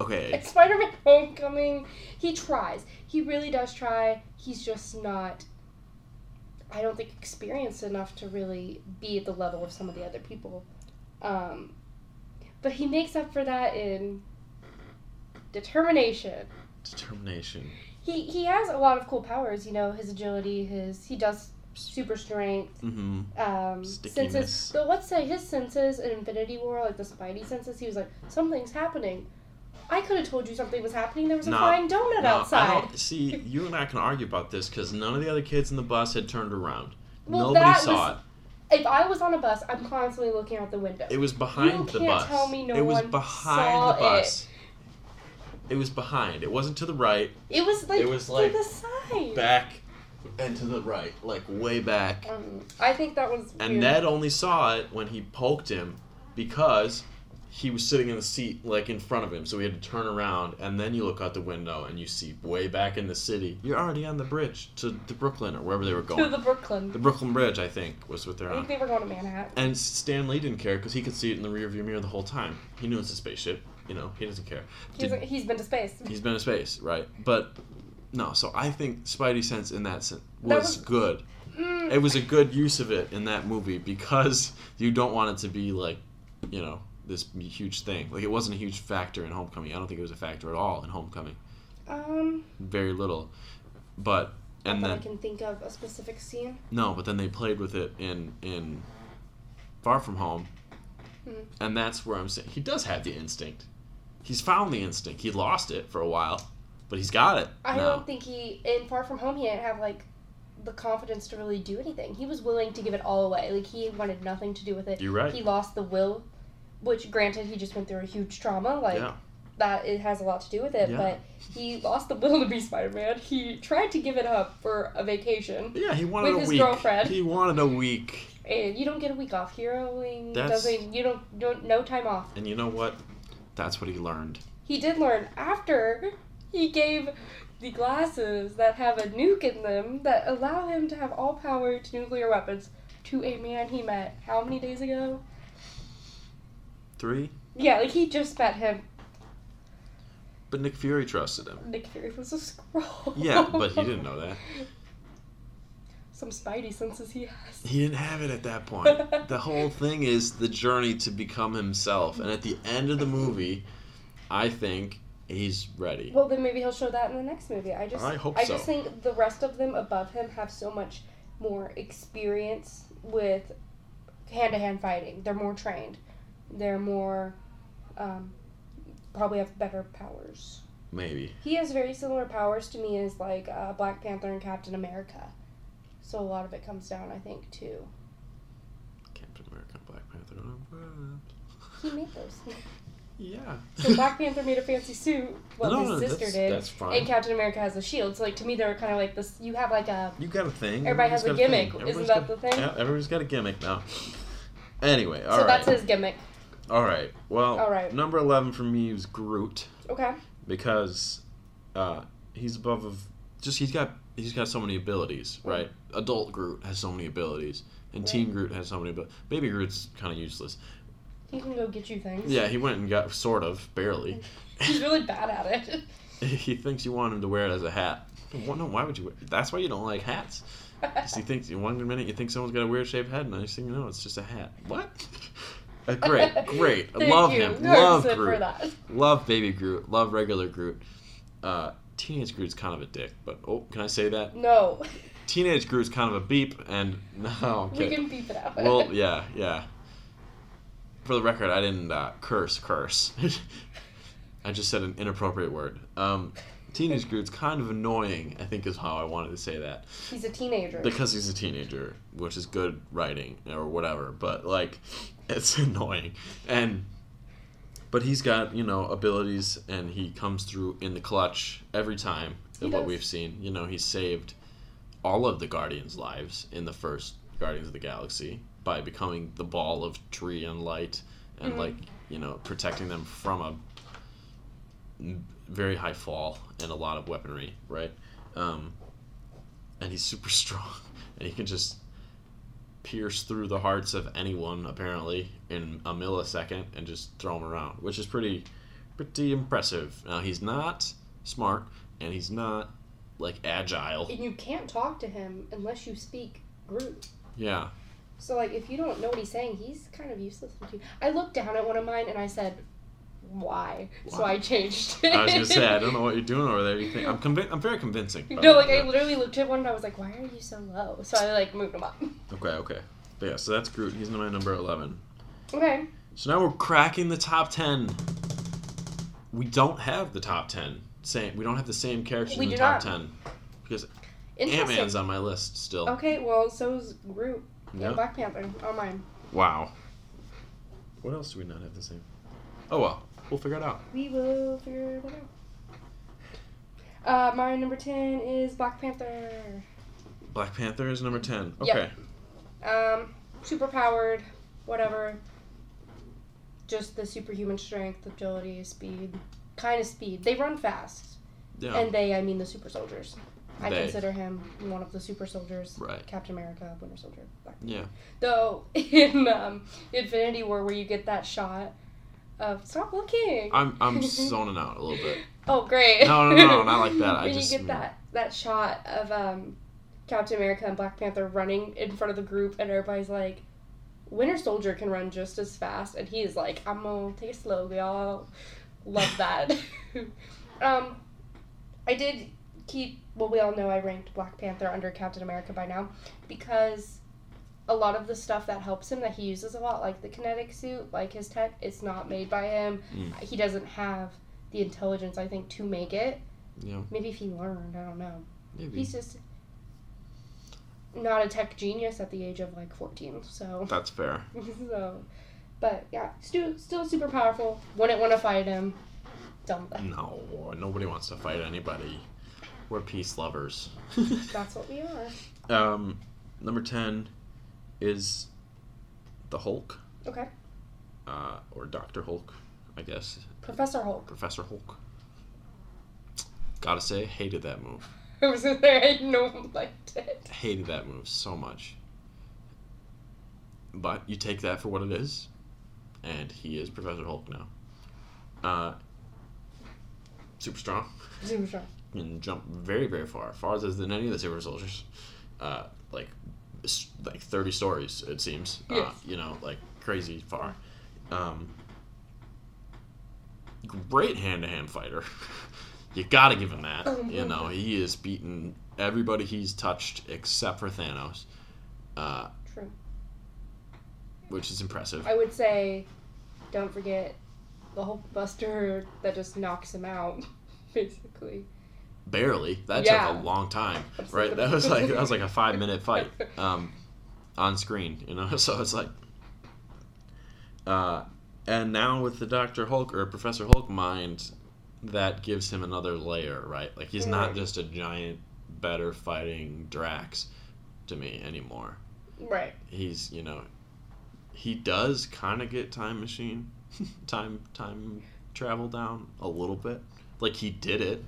Okay, Like Spider-Man Homecoming, he tries. He really does try. He's just not. I don't think experienced enough to really be at the level of some of the other people. Um, but he makes up for that in determination. determination. He he has a lot of cool powers. You know, his agility, his he does super strength. Mm-hmm. Um, senses. But let's say his senses in Infinity War, like the Spidey senses, he was like, something's happening. I could have told you something was happening. There was a No, flying donut No, outside. see, you and I can argue about this because none of the other kids in the bus had turned around. Well, Nobody saw was- If I was on a bus, I'm constantly looking out the window. it. It was behind the can't bus. tell me no it was one behind saw the bus. It. Was behind. It wasn't to the right. It was like It was to like the side. Back and to the right, like way back. Um, I think that was And weird. Ned only saw it when he poked him because he was sitting in the seat like in front of him, so he had to turn around and then you look out the window and you see way back in the city. You're already on the bridge to, to Brooklyn or wherever they were going. to the Brooklyn. The Brooklyn Bridge, I think, was what they're on. I think they were going to Manhattan. And Stan Lee didn't care because he could see it in the rearview mirror the whole time. He knew it's a spaceship. You know, he doesn't care. He's, Did- he's been to space. he's been to space, right? But no, so I think Spidey sense in that sense That was was- good. Mm, It was a good use of it in that movie because you don't want it to be like, you know, this huge thing. Like it wasn't a huge factor in Homecoming. I don't think it was a factor at all in Homecoming. um, Very little. But and that I can think of a specific scene. no, but then they played with it in in Far From Home. Hmm. And that's where I'm saying he does have the instinct. He's found the instinct. He lost it for a while, but he's got it I now. don't think he in Far From Home he didn't have like the confidence to really do anything. He was willing to give it all away. Like he wanted nothing to do with it. You're right. He lost the will, which granted he just went through a huge trauma. Like Yeah. that it has a lot to do with it. Yeah. But he lost the will to be Spider Man. He tried to give it up for a vacation. Yeah, he wanted With a his week. girlfriend. He wanted a week. And you don't get a week off. Heroing That's- doesn't. You don't. Don't no time off. And you know what? That's what he learned. He did learn after he gave the glasses that have a nuke in them that allow him to have all power to nuclear weapons to a man he met how many days ago? Three. Yeah, like he just met him. But Nick Fury trusted him. Nick Fury was a Skrull. Yeah, but he didn't know that. Some spidey senses he has. He didn't have it at that point. the whole thing is the journey to become himself. And at the end of the movie, I think he's ready. Well, then maybe he'll show that in the next movie. I just, I hope I so. just think the rest of them above him have so much more experience with hand-to-hand fighting. They're more trained. They're more, um, probably have better powers. Maybe. He has very similar powers to me as like uh, Black Panther and Captain America. So a lot of it comes down, I think, to Captain America, Black Panther. he made those. Yeah. So Black Panther made a fancy suit. Well, No, his no, sister that's- did. that's fine. And Captain America has a shield. So like to me, they're kind of like this. You have like a You got a thing. Everybody has a gimmick. Isn't that got- the thing? Yeah, everybody's got a gimmick now. Anyway, all so right. that's his gimmick. All right. Well, All right. number 11 for me is Groot Okay. because uh, he's above of just he's got he's got so many abilities, right? Adult Groot has so many abilities and Teen Groot has so many But Baby Groot's kind of useless. He can go get you things. Yeah, he went and got sort of barely. He's really bad at it. he thinks you want him to wear it as a hat. Well, no, why would you? Wear, that's why you don't like hats. 'Cause he thinks one minute you think someone's got a weird shaped head, and the next thing you know, it's just a hat. What? Uh, great, great. Love you. him. 100% Love for Groot. that. Love Baby Groot. Love regular Groot. Uh, Teenage Groot's kind of a dick, but oh, can I say that? No. Teenage Groot's kind of a beep, and no, We can beep it out. Well, yeah, yeah. For the record, I didn't uh, curse, curse. I just said an inappropriate word. Um, Teenage Groot's kind of annoying, I think is how I wanted to say that. He's a teenager. Because he's a teenager, which is good writing or whatever, but like it's annoying. And but he's got, you know, abilities and he comes through in the clutch every time of what we've seen. You know, he saved all of the Guardians' lives in the first Guardians of the Galaxy by becoming the ball of tree and light and Mhm. like, you know, protecting them from a very high fall and a lot of weaponry, right? Um, and he's super strong, and he can just pierce through the hearts of anyone apparently in a millisecond and just throw them around, which is pretty pretty impressive. Now he's not smart and he's not like agile. And you can't talk to him unless you speak Groot. Yeah. So like if you don't know what he's saying, he's kind of useless to you. I looked down at one of mine and I said, "Why?" So I changed it. I was gonna say I don't know what you're doing over there. You think I'm convinced? I'm very convincing. No, like. I literally looked at one and I was like, "Why are you so low?" So I like moved him up. Okay, okay. But yeah, so that's Groot. He's my number eleven. Okay. So now we're cracking the top ten. We don't have the top ten. Same. We don't have the same characters We in the top not. ten because Ant. Man's on my list still. Okay, well, so's Groot Yeah. and Black Panther on mine. Wow. What else do we not have the same? Oh well, we'll figure it out. We will figure it out. Uh, my number ten is Black Panther. Black Panther is number ten. Yep. Okay. Um, super powered, whatever. Just the superhuman strength, agility, speed, kind of speed. They run fast, Yeah. and they, I mean, the super soldiers. I They. consider him one of the super soldiers. Right. Captain America, Winter Soldier. Black Yeah. Though in um, Infinity War, where you get that shot of stop looking. I'm I'm zoning out a little bit. Oh, great. No, no, no, not like that. I just you get that that shot of um, Captain America and Black Panther running in front of the group, and everybody's like, "Winter Soldier can run just as fast," and he's like, "I'm gonna take it slow, y'all." Love that. um, I did keep. Well, we all know I ranked Black Panther under Captain America by now because a lot of the stuff that helps him that he uses a lot, like the kinetic suit, like his tech, it's not made by him. Mm. He doesn't have the intelligence, I think, to make it. Yeah. Maybe if he learned, I don't know. Maybe. He's just not a tech genius at the age of like 14. So, That's fair. so but yeah, still still super powerful. Wouldn't want to fight him. That. No, nobody wants to fight anybody. We're peace lovers. That's what we are. um, number ten is the Hulk, Okay. uh, or Doctor Hulk, I guess. Professor Hulk. Professor Hulk. Gotta say, hated that move. I was in there. I no one liked it. Hated that move so much. But you take that for what it is, and he is Professor Hulk now. Uh, super strong. Super strong. can jump very very far, farther than any of the Super Soldiers. Uh, like like thirty stories it seems. Uh, Yes. you know, like crazy far. Um, great hand to hand fighter. you gotta give him that. You know, he is beating everybody he's touched except for Thanos, uh, True. which is impressive. I would say, don't forget the whole Buster that just knocks him out, basically. Barely. That Yeah. took a long time, right? That was like that was like a five minute fight, um, on screen. You know, so it's like, uh, and now with the Doctor Hulk or Professor Hulk mind, that gives him another layer, right? Like he's not just a giant, better fighting Drax, to me anymore. Right. He's you know, he does kind of get time machine, time time travel down a little bit. Like he did it.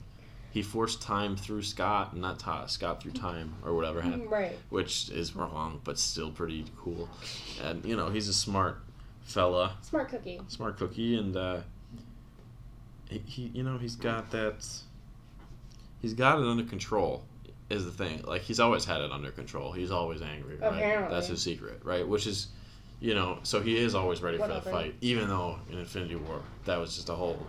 He forced time through Scott, not Ta- Scott through time or whatever happened, Right. which is wrong, but still pretty cool. And you know, he's a smart fella, Smart cookie. smart cookie, and uh, he, he, you know, he's got that. He's got it under control. Is the thing like he's always had it under control. He's always angry, right? Apparently. That's his secret, right? Which is, you know, so he is always ready for the fight, even though in Infinity War that was just a whole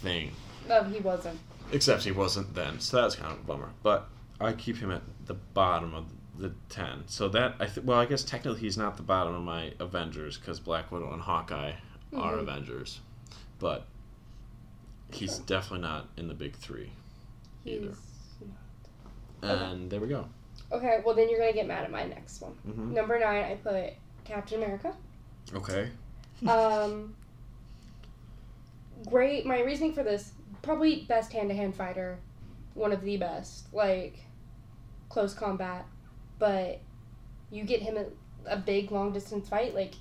thing. No, he wasn't. Except he wasn't then, so that's kind of a bummer. But I keep him at the bottom of the ten. So that I th- well, I guess technically he's not the bottom of my Avengers because Black Widow and Hawkeye are Mhm. Avengers, but he's Sure. definitely not in the big three. Either. And there we go. Okay, well then you're gonna get mad at my next one. hmm Number nine, I put Captain America. Okay. Um, great. My reasoning for this probably best hand to hand fighter, one of the best. Like close combat, but you get him a, a big long distance fight, like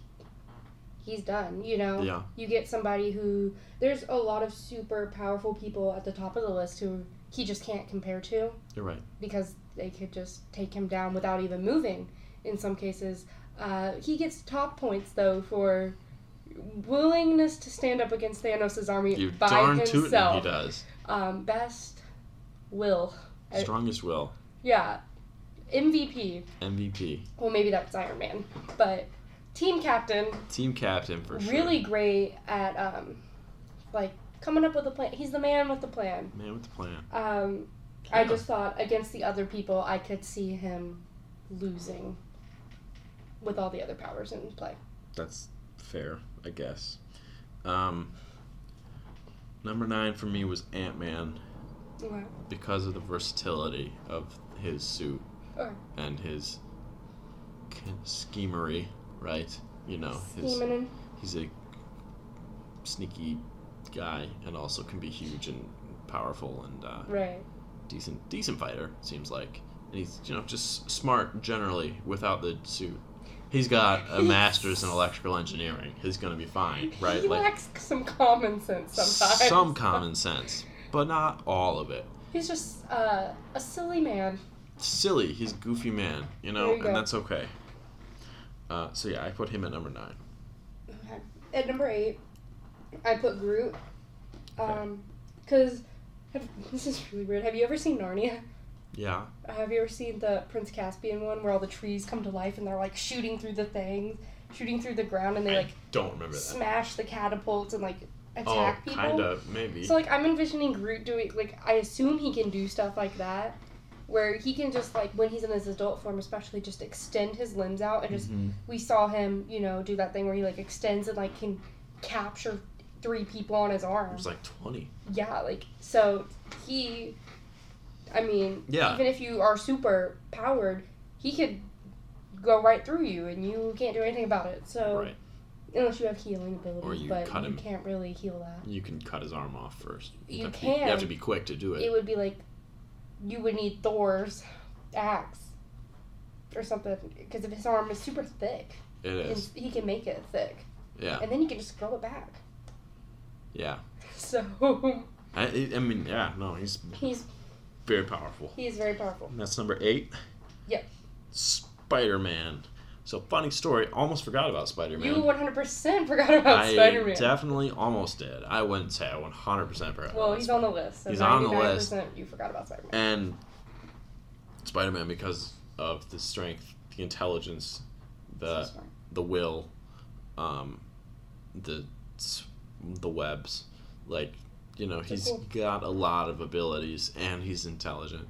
he's done. You know, Yeah. you get somebody who there's a lot of super powerful people at the top of the list who he just can't compare to You're right. because they could just take him down without even moving. In some cases, uh, he gets top points though for willingness to stand up against Thanos' army You by darn tootin' himself. he does. Um, best will. Strongest will. Yeah, MVP. MVP. Well, maybe that's Iron Man, but team captain. Team captain for sure. Really great at um, like coming up with a plan. He's the man with the plan. Man with the plan. Um, I just thought against the other people, I could see him losing with all the other powers in play. That's fair, I guess. Um, number nine for me was Ant Man Okay. because of the versatility of his suit Okay. and his schemery, right? You know, his, he's a sneaky guy and also can be huge and powerful and uh, Right. decent decent fighter seems like and he's you know just smart generally without the suit he's got a master's in electrical engineering he's gonna be fine right He like lacks some common sense sometimes. some common sense but not all of it He's just uh, a silly man. silly he's a goofy man you know you go. and that's okay uh, so yeah i put him at number nine Okay. At number eight, I put Groot. Um, cause have, this is really weird. Have you ever seen Narnia? Yeah Have you ever seen the Prince Caspian one where all the trees come to life and they're like shooting through the things, shooting through the ground, and they I like don't remember that smash the catapults and like oh attack people? kind of maybe So like I'm envisioning Groot doing like I assume he can do stuff like that, where he can just like when he's in his adult form, especially just extend his limbs out and just Mhm. we saw him you know do that thing where he like extends and like can capture three people on his arm. it was like 20 Yeah, like so he. I mean, Yeah. even if you are super powered, he could go right through you and you can't do anything about it. So right unless you have healing abilities, you but you him. can't really heal that. you can cut his arm off first You have to be- you have to be quick to do it It would be like you would need Thor's axe or something because if his arm is super thick, it is he can make it thick, yeah and then you can just grow it back. yeah So I, I mean, yeah, no, he's he's very powerful. he's very powerful. And that's number eight. Yep. Spider Man. So funny story. Almost forgot about Spider Man. You 100% forgot about Spider Man. I definitely almost did. I wouldn't say I 100% forgot. Well, about he's Spider- on the list. So He's 99% on the list. You forgot about Spider Man. And Spider Man because of the strength, the intelligence, the the will, um, the the webs, like you know, he's got a lot of abilities, and he's intelligent,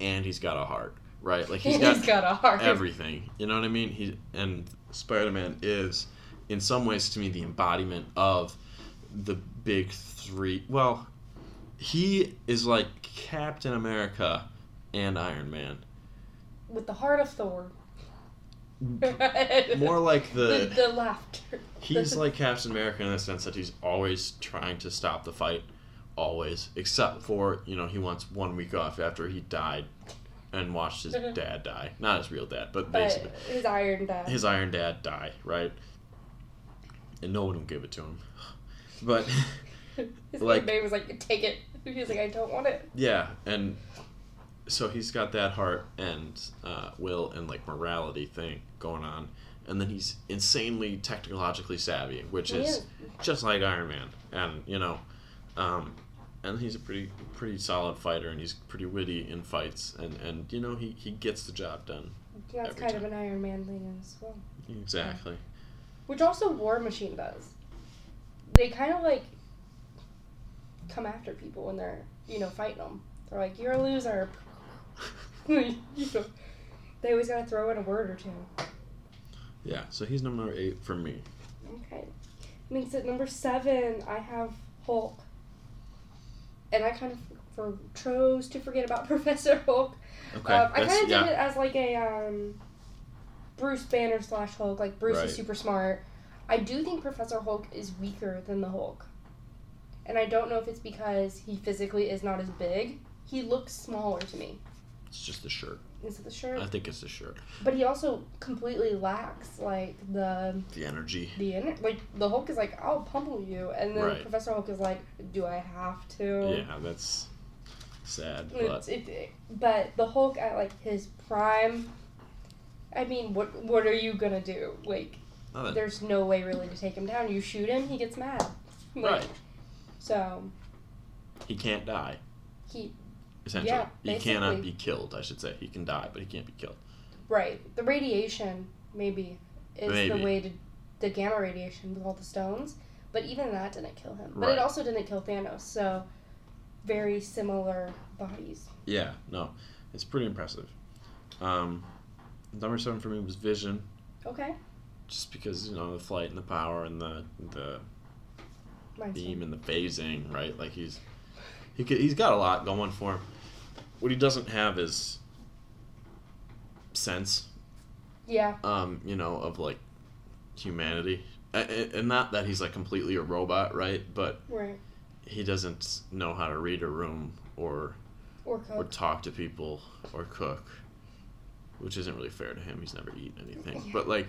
and he's got a heart, right? Like He's he's got got a heart. everything. You know what I mean? He and Spider Man is, in some ways, to me, the embodiment of the big three. Well, he is like Captain America and Iron Man. With the heart of Thor. More like the, the the laughter. he's like Captain America in the sense that he's always trying to stop the fight, always, except for you know he wants one week off after he died, and watched his dad die. Not his real dad, but basically his Iron Dad. his Iron Dad die, right? And no one will give it to him. But his like- baby was like, take it. He was like, I don't want it. yeah, and so he's got that heart and uh, will and like morality thing going on, and then he's insanely technologically savvy, which is just like Iron Man, and you know, um, and he's a pretty pretty solid fighter, and he's pretty witty in fights, and and you know he he gets the job done That's kind of an Iron Man thing as well. exactly. Which also War Machine does. They kind of like come after people when they're, you know, fighting them. They're like, you're a loser. you know, they always gotta throw in a word or two. Yeah, so he's number eight for me. Okay. Means at number seven, I have Hulk. And I kind of for, chose to forget about Professor Hulk. Okay, um, I kind of yeah. did it as like a um, Bruce Banner slash Hulk. Like Bruce Right. is super smart. I do think Professor Hulk is weaker than the Hulk, and I don't know if it's because he physically is not as big. He looks smaller to me. It's just the shirt. Is it the shirt? I think it's the shirt. But he also completely lacks like the The energy. the inner like the Hulk is like I'll pummel you, and then Right. Professor Hulk is like, do I have to? Yeah, that's sad. But it, it- but the Hulk at like his prime. I mean, what what are you gonna do? Like, Nothing. there's no way really to take him down. You shoot him, he gets mad. Like, Right. So he can't die. he Essentially, Yeah, he cannot be killed. I should say he can die, but he can't be killed. right the radiation maybe is the way to the gamma radiation with all the stones, but even that didn't kill him. But it also didn't kill Thanos. So very similar bodies. Yeah, no, it's pretty impressive. Um, number seven for me was Vision, Okay. just because you know the flight and the power and the the Mine's beam and the phasing, right? Like he's he could, he's got a lot going for him. What he doesn't have is sense, Yeah. um, you know, of like humanity, and not that he's like completely a robot, right? But Right. he doesn't know how to read a room or Or or talk to people or cook, which isn't really fair to him. He's never eaten anything. Yeah. But like,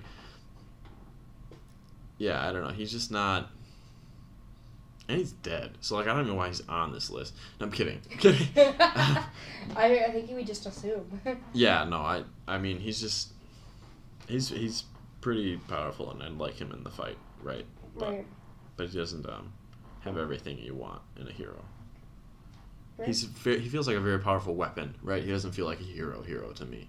yeah, I don't know. He's just not. And he's dead. So like, I don't even know why he's on this list. No, I'm kidding. I'm kidding. I, I think he would just assume. yeah, no, I I mean he's just he's he's pretty powerful and I like him in the fight, right? But right. but he doesn't um have everything you want in a hero. Right. He's he feels like a very powerful weapon, right? He doesn't feel like a hero hero to me.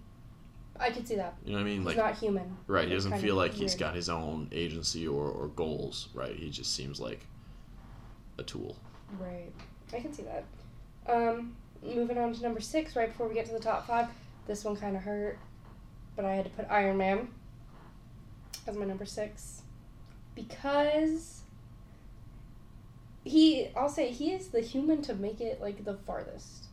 I could see that. You know what I mean? He's Like not human. Right, he doesn't feel like he's got his own agency or, or goals, right? He just seems like a tool. Right. I can see that. Um, moving on to number six, right before we get to the top five. This one kind of hurt, but I had to put Iron Man as my number six because he. I'll say he is the human to make it like the farthest.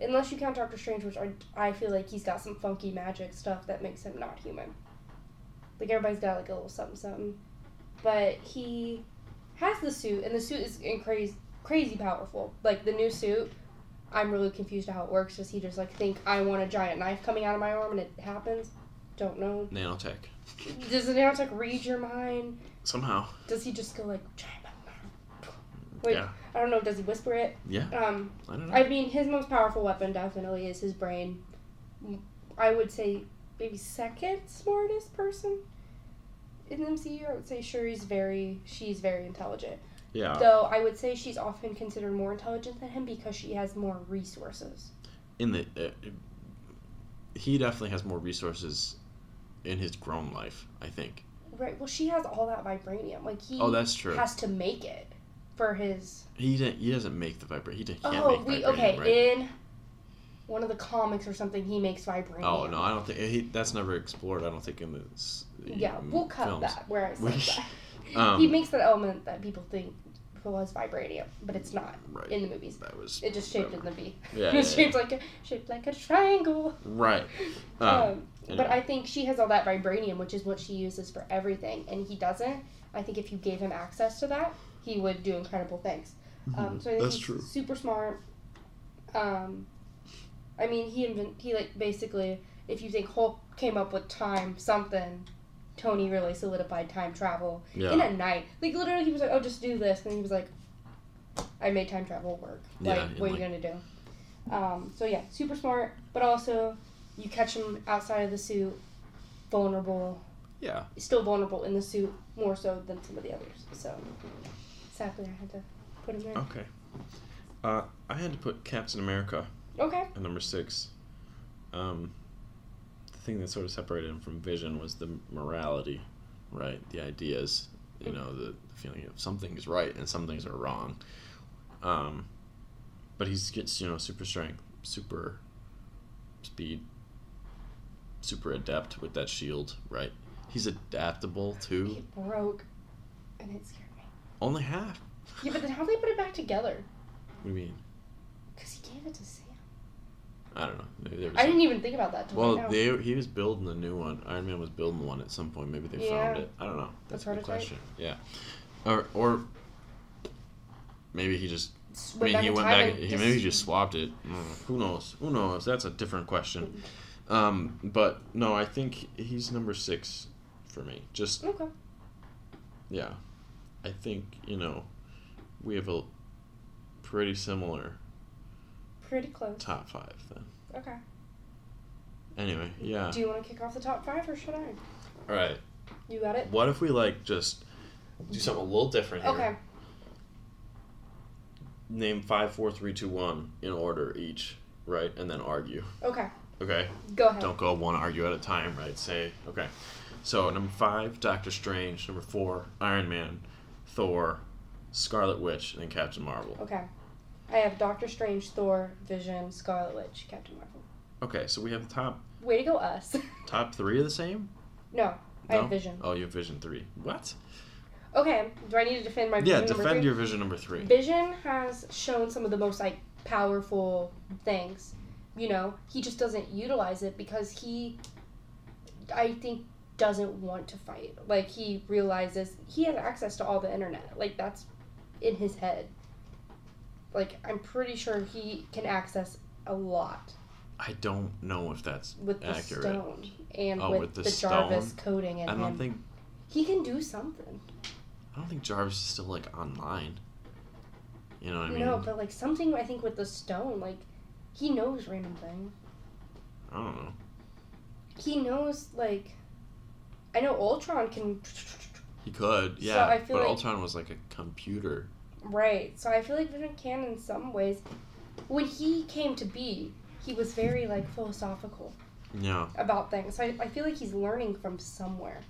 Unless you count Doctor Strange, which I, I feel like he's got some funky magic stuff that makes him not human. Like everybody's got like a little something something, but he has the suit, and the suit is crazy, crazy powerful. Like the new suit, I'm really confused how it works. Does he just like think I want a giant knife coming out of my arm and it happens? Don't know. Nanotech. Does the nanotech read your mind? Somehow. Does he just go like giant? Yeah. I don't know. Does he whisper it? Yeah. Um, I don't know. I mean, his most powerful weapon definitely is his brain. I would say maybe second smartest person in the MCU. I would say Shuri's very, she's very intelligent. yeah. Though I would say she's often considered more intelligent than him because she has more resources. In the uh, he definitely has more resources in his grown life, I think. Right. Well, she has all that vibranium. Like he Oh, that's true. has to make it for his. He didn't, he doesn't make the vibranium. He didn't, can't oh, make we vibranium, okay right? in one of the comics or something. He makes vibranium. Oh no, I don't think he, that's never explored. I don't think in the, s- the Yeah, we'll cut films. that where I said We- that. um, he makes that element that people think was vibranium, but it's not Right. in the movies. That was It just shaped in the V. Yeah, it's yeah, shaped like a shaped like a triangle. right. Um, Um, But. I think she has all that vibranium, which is what she uses for everything, and he doesn't. I think if you gave him access to that, he would do incredible things. Um, so I think That's he's true. super smart. Um, I mean, he invent he like basically, if you think Hulk came up with time something, Tony really solidified time travel Yeah. in a night. Like literally, he was like, "Oh, just do this," and he was like, "I made time travel work. Like, Yeah, in what are you gonna do?" Um, so yeah, super smart, but also you catch him outside of the suit, vulnerable. Yeah. Still vulnerable in the suit more so than some of the others. So sadly, I had to put him there. Okay. Uh, I had to put Captain America Okay. at number six. Um, the thing that sort of separated him from Vision was the morality, right? The ideas, you know, the, the feeling of some things right and some things are wrong. Um, but he's gets you know super strength, super speed, super adept with that shield, right? He's adaptable too. It broke, and it scared me. Only half. Yeah, but then how they put it back together? What do you mean? Because he gave it to Sam. I don't know. Maybe there was I didn't even think about that. Well, right they he was building the new one. Iron Man was building one at some point. Maybe they found it. I don't know. That's a good question. Yeah, or or maybe he just. I mean, he went back. He maybe he just swapped it. Who knows? Who knows? That's a different question. Um, but no, I think he's number six for me. Just Okay. yeah, I think you know we have a pretty similar Pretty close. top five then. Okay. Anyway, yeah. Do you want to kick off the top five or should I? All right. You got it? What if we like just do something a little different here? Okay. Name five, four, three, two, one in order each, right, and then argue. Okay. Okay. Go ahead. Don't go one argue at a time, right? Say okay. So number five, Doctor Strange. Number four, Iron Man, Thor, Scarlet Witch, and then Captain Marvel. Okay. I have Doctor Strange, Thor, Vision, Scarlet Witch, Captain Marvel. Okay, so we have the top Way to go, us. top three are the same. no, I No? have Vision. Oh, you have Vision three. What? Okay. Do I need to defend my Yeah, Vision number defend your Vision number three. Vision has shown some of the most like powerful things. You know, he just doesn't utilize it because he, I think, doesn't want to fight. Like he realizes he has access to all the internet. Like that's in his head. Like I'm pretty sure he can access a lot I don't know if that's with the accurate. stone and Oh, with, with the the, Jarvis stone? coding in I don't him. think he can do something. I don't think Jarvis is still like online. You know what I mean? No, but like something I think with the stone, like he knows random things. I don't know. he knows like I know Ultron can He could, So yeah. I feel but like- Ultron was like a computer. Right. So I feel like Vision can in some ways. When he came to be, he was very like philosophical Yeah, about things. So I, I feel like he's learning from somewhere.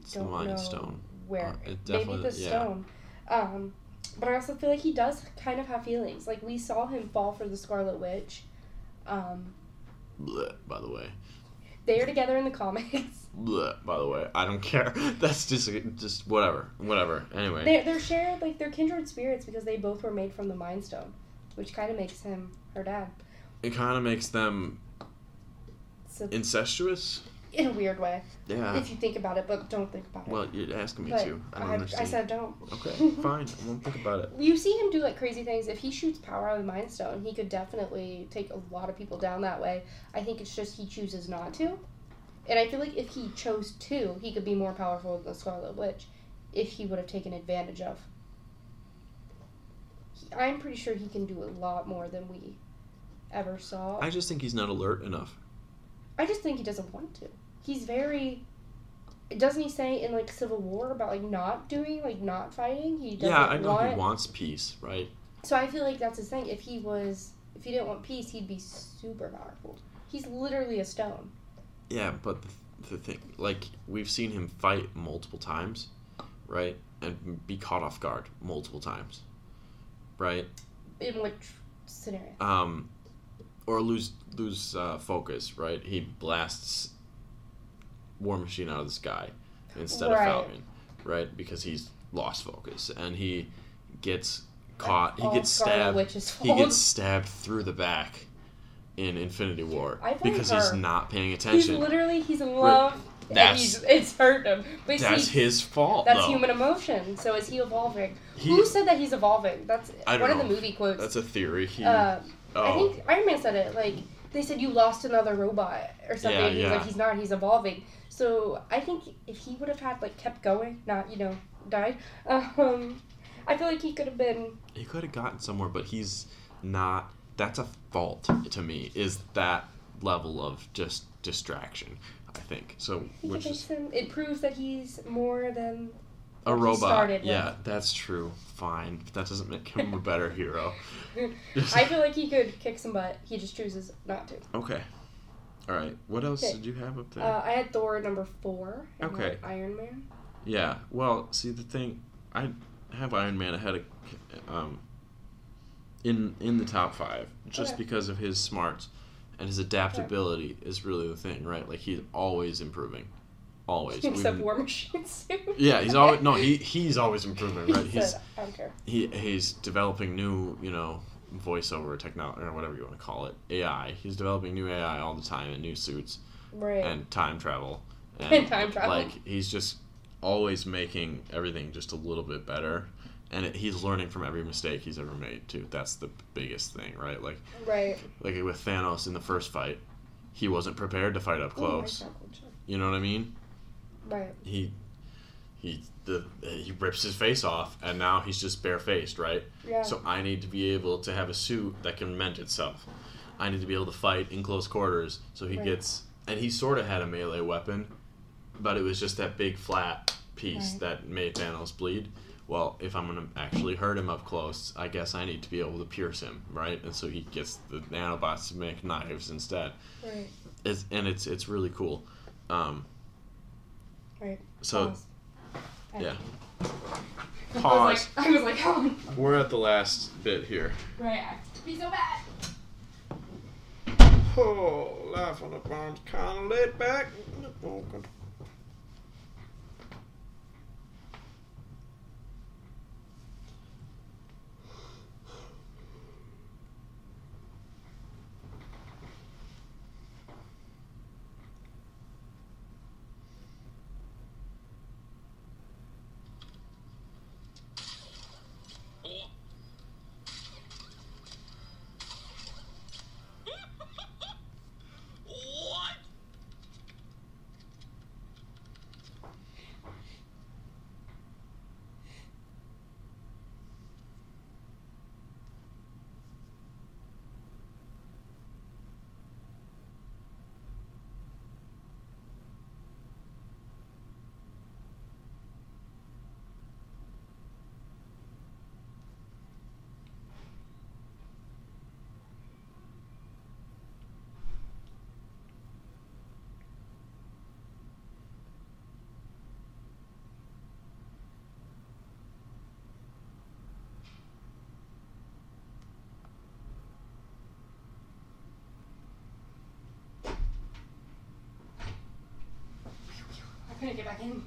it's the Don't Mind know Stone. Where Uh, it maybe the yeah. stone. Um, but I also feel like he does kind of have feelings. Like we saw him fall for the Scarlet Witch. Um, Blech, by the way. They are together in the comics. Blech, by the way. I don't care. That's just just whatever. Whatever. Anyway. They're, they're shared, like, they're kindred spirits because they both were made from the Mind Stone, which kind of makes him her dad. it kind of makes them So, incestuous. In a weird way, Yeah. if you think about it, but don't think about it. Well, you're asking me but to. I don't I, understand. I said don't. Okay, fine. I won't think about it. You see him do, like, crazy things. If he shoots power out of the Mind Stone, he could definitely take a lot of people down that way. I think it's just he chooses not to. And I feel like if he chose to, he could be more powerful than the Scarlet Witch if he would have taken advantage of. He, I'm pretty sure he can do a lot more than we ever saw. I just think he's not alert enough. I just think he doesn't want to. He's very. Doesn't he say in like Civil War about like not doing like not fighting? He doesn't Yeah, I know want. he wants peace, right? So I feel like that's his thing. If he was, if he didn't want peace, he'd be super powerful. He's literally a stone. Yeah, but the, the thing, like, we've seen him fight multiple times, right? And be caught off guard multiple times, right? In which scenario? Um, or lose lose uh, focus, right? He blasts War Machine out of the sky instead Right. of Falcon, right? Because he's lost focus and he gets caught. He gets stabbed. He gets stabbed through the back in Infinity War because he's not paying attention. He's literally he's in love. and That's- it's hurt him. But That's see, his fault. that's though. human emotion. So is he evolving? He- Who said that he's evolving? That's I one don't of the movie quotes. That's a theory. He. uh, oh. I think Iron Man said it. Like they said, you lost another robot or something. Yeah, he's yeah. like, he's not. He's evolving. So I think if he would have had like kept going, not you know died, um, I feel like he could have been. he could have gotten somewhere, but he's not. That's a fault to me. Is that level of just distraction? I think so. He Which is him, it proves that he's more than a robot. started with. Yeah, that's true. Fine, but that doesn't make him a better hero. I feel like he could kick some butt. He just chooses not to. okay. All right. What else Okay. did you have up there? Uh, I had Thor number four. and Okay. Iron Man. Yeah. Well, see the thing, I have Iron Man ahead of, um, in in the top five just Okay. because of his smarts and his adaptability is really the thing, right? Like he's always improving, always. Except We've- War Machine suit. Yeah, he's always no. He he's always improving, right? He He's said, I don't care. he he's developing new, you know, voiceover technology or whatever you want to call it, AI. He's developing new AI all the time and new suits Right. and time travel and, And time travel. Like he's just always making everything just a little bit better, and it, he's learning from every mistake he's ever made too. That's the biggest thing, right? Like right. like with Thanos in the first fight, he wasn't prepared to fight up oh close. knuckle check. You know what I mean? Right. He he the he rips his face off and now he's just barefaced, right? Yeah. So I need to be able to have a suit that can mend itself. I need to be able to fight in close quarters. So he Right. gets and he sort of had a melee weapon, but it was just that big flat piece Right. that made Thanos bleed. Well, if I'm gonna actually hurt him up close, I guess I need to be able to pierce him, right? And so he gets the nanobots to make knives instead. right. It's, and it's it's really cool. Um, Right. so. Yeah. I Pause. was like, I was like, oh, We're at the last bit here. right. Be so bad. Oh, life on the farm's kind of laid back. What? I couldn't get back in.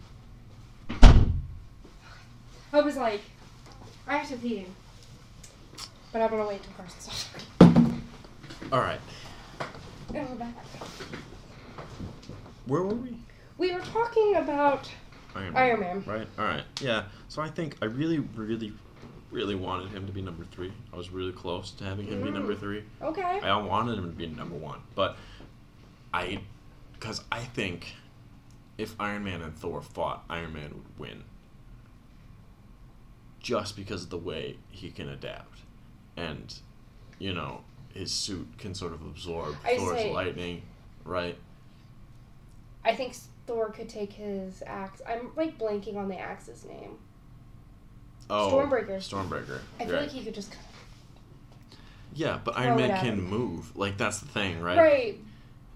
I was like, I have to pee. But I'm gonna wait until Carson stops talking. All right. And we're back. Where were we? We were talking about Iron Iron Man. Right. All right. Yeah. So I think I really, really, really wanted him to be number three. I was really close to having him be number Mm. three. Okay. I wanted him to be number one, but I, because I think if Iron Man and Thor fought, Iron Man would win. Just because of the way he can adapt, and you know his suit can sort of absorb I Thor's say- lightning, right? I think Thor could take his axe. I'm like blanking on the axe's name. Oh, Stormbreaker. Stormbreaker. I feel right. like he could just. Yeah, but Iron Man can move. Like that's the thing, right? Right.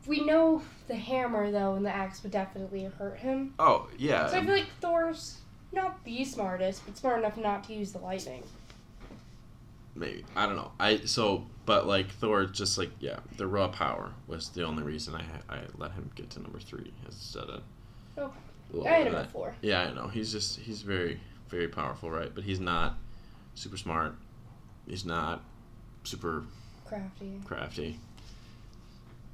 We know the hammer though, and the axe would definitely hurt him. Oh yeah. So I feel like Thor's not the smartest, but smart enough not to use the lightning. maybe I don't know. I so but like Thor, just like yeah, the raw power was the only reason I I let him get to number three instead of. Uh, okay. a little I had him at four. Yeah, I know. He's just he's very very powerful, right? But he's not super smart. He's not super Crafty. crafty.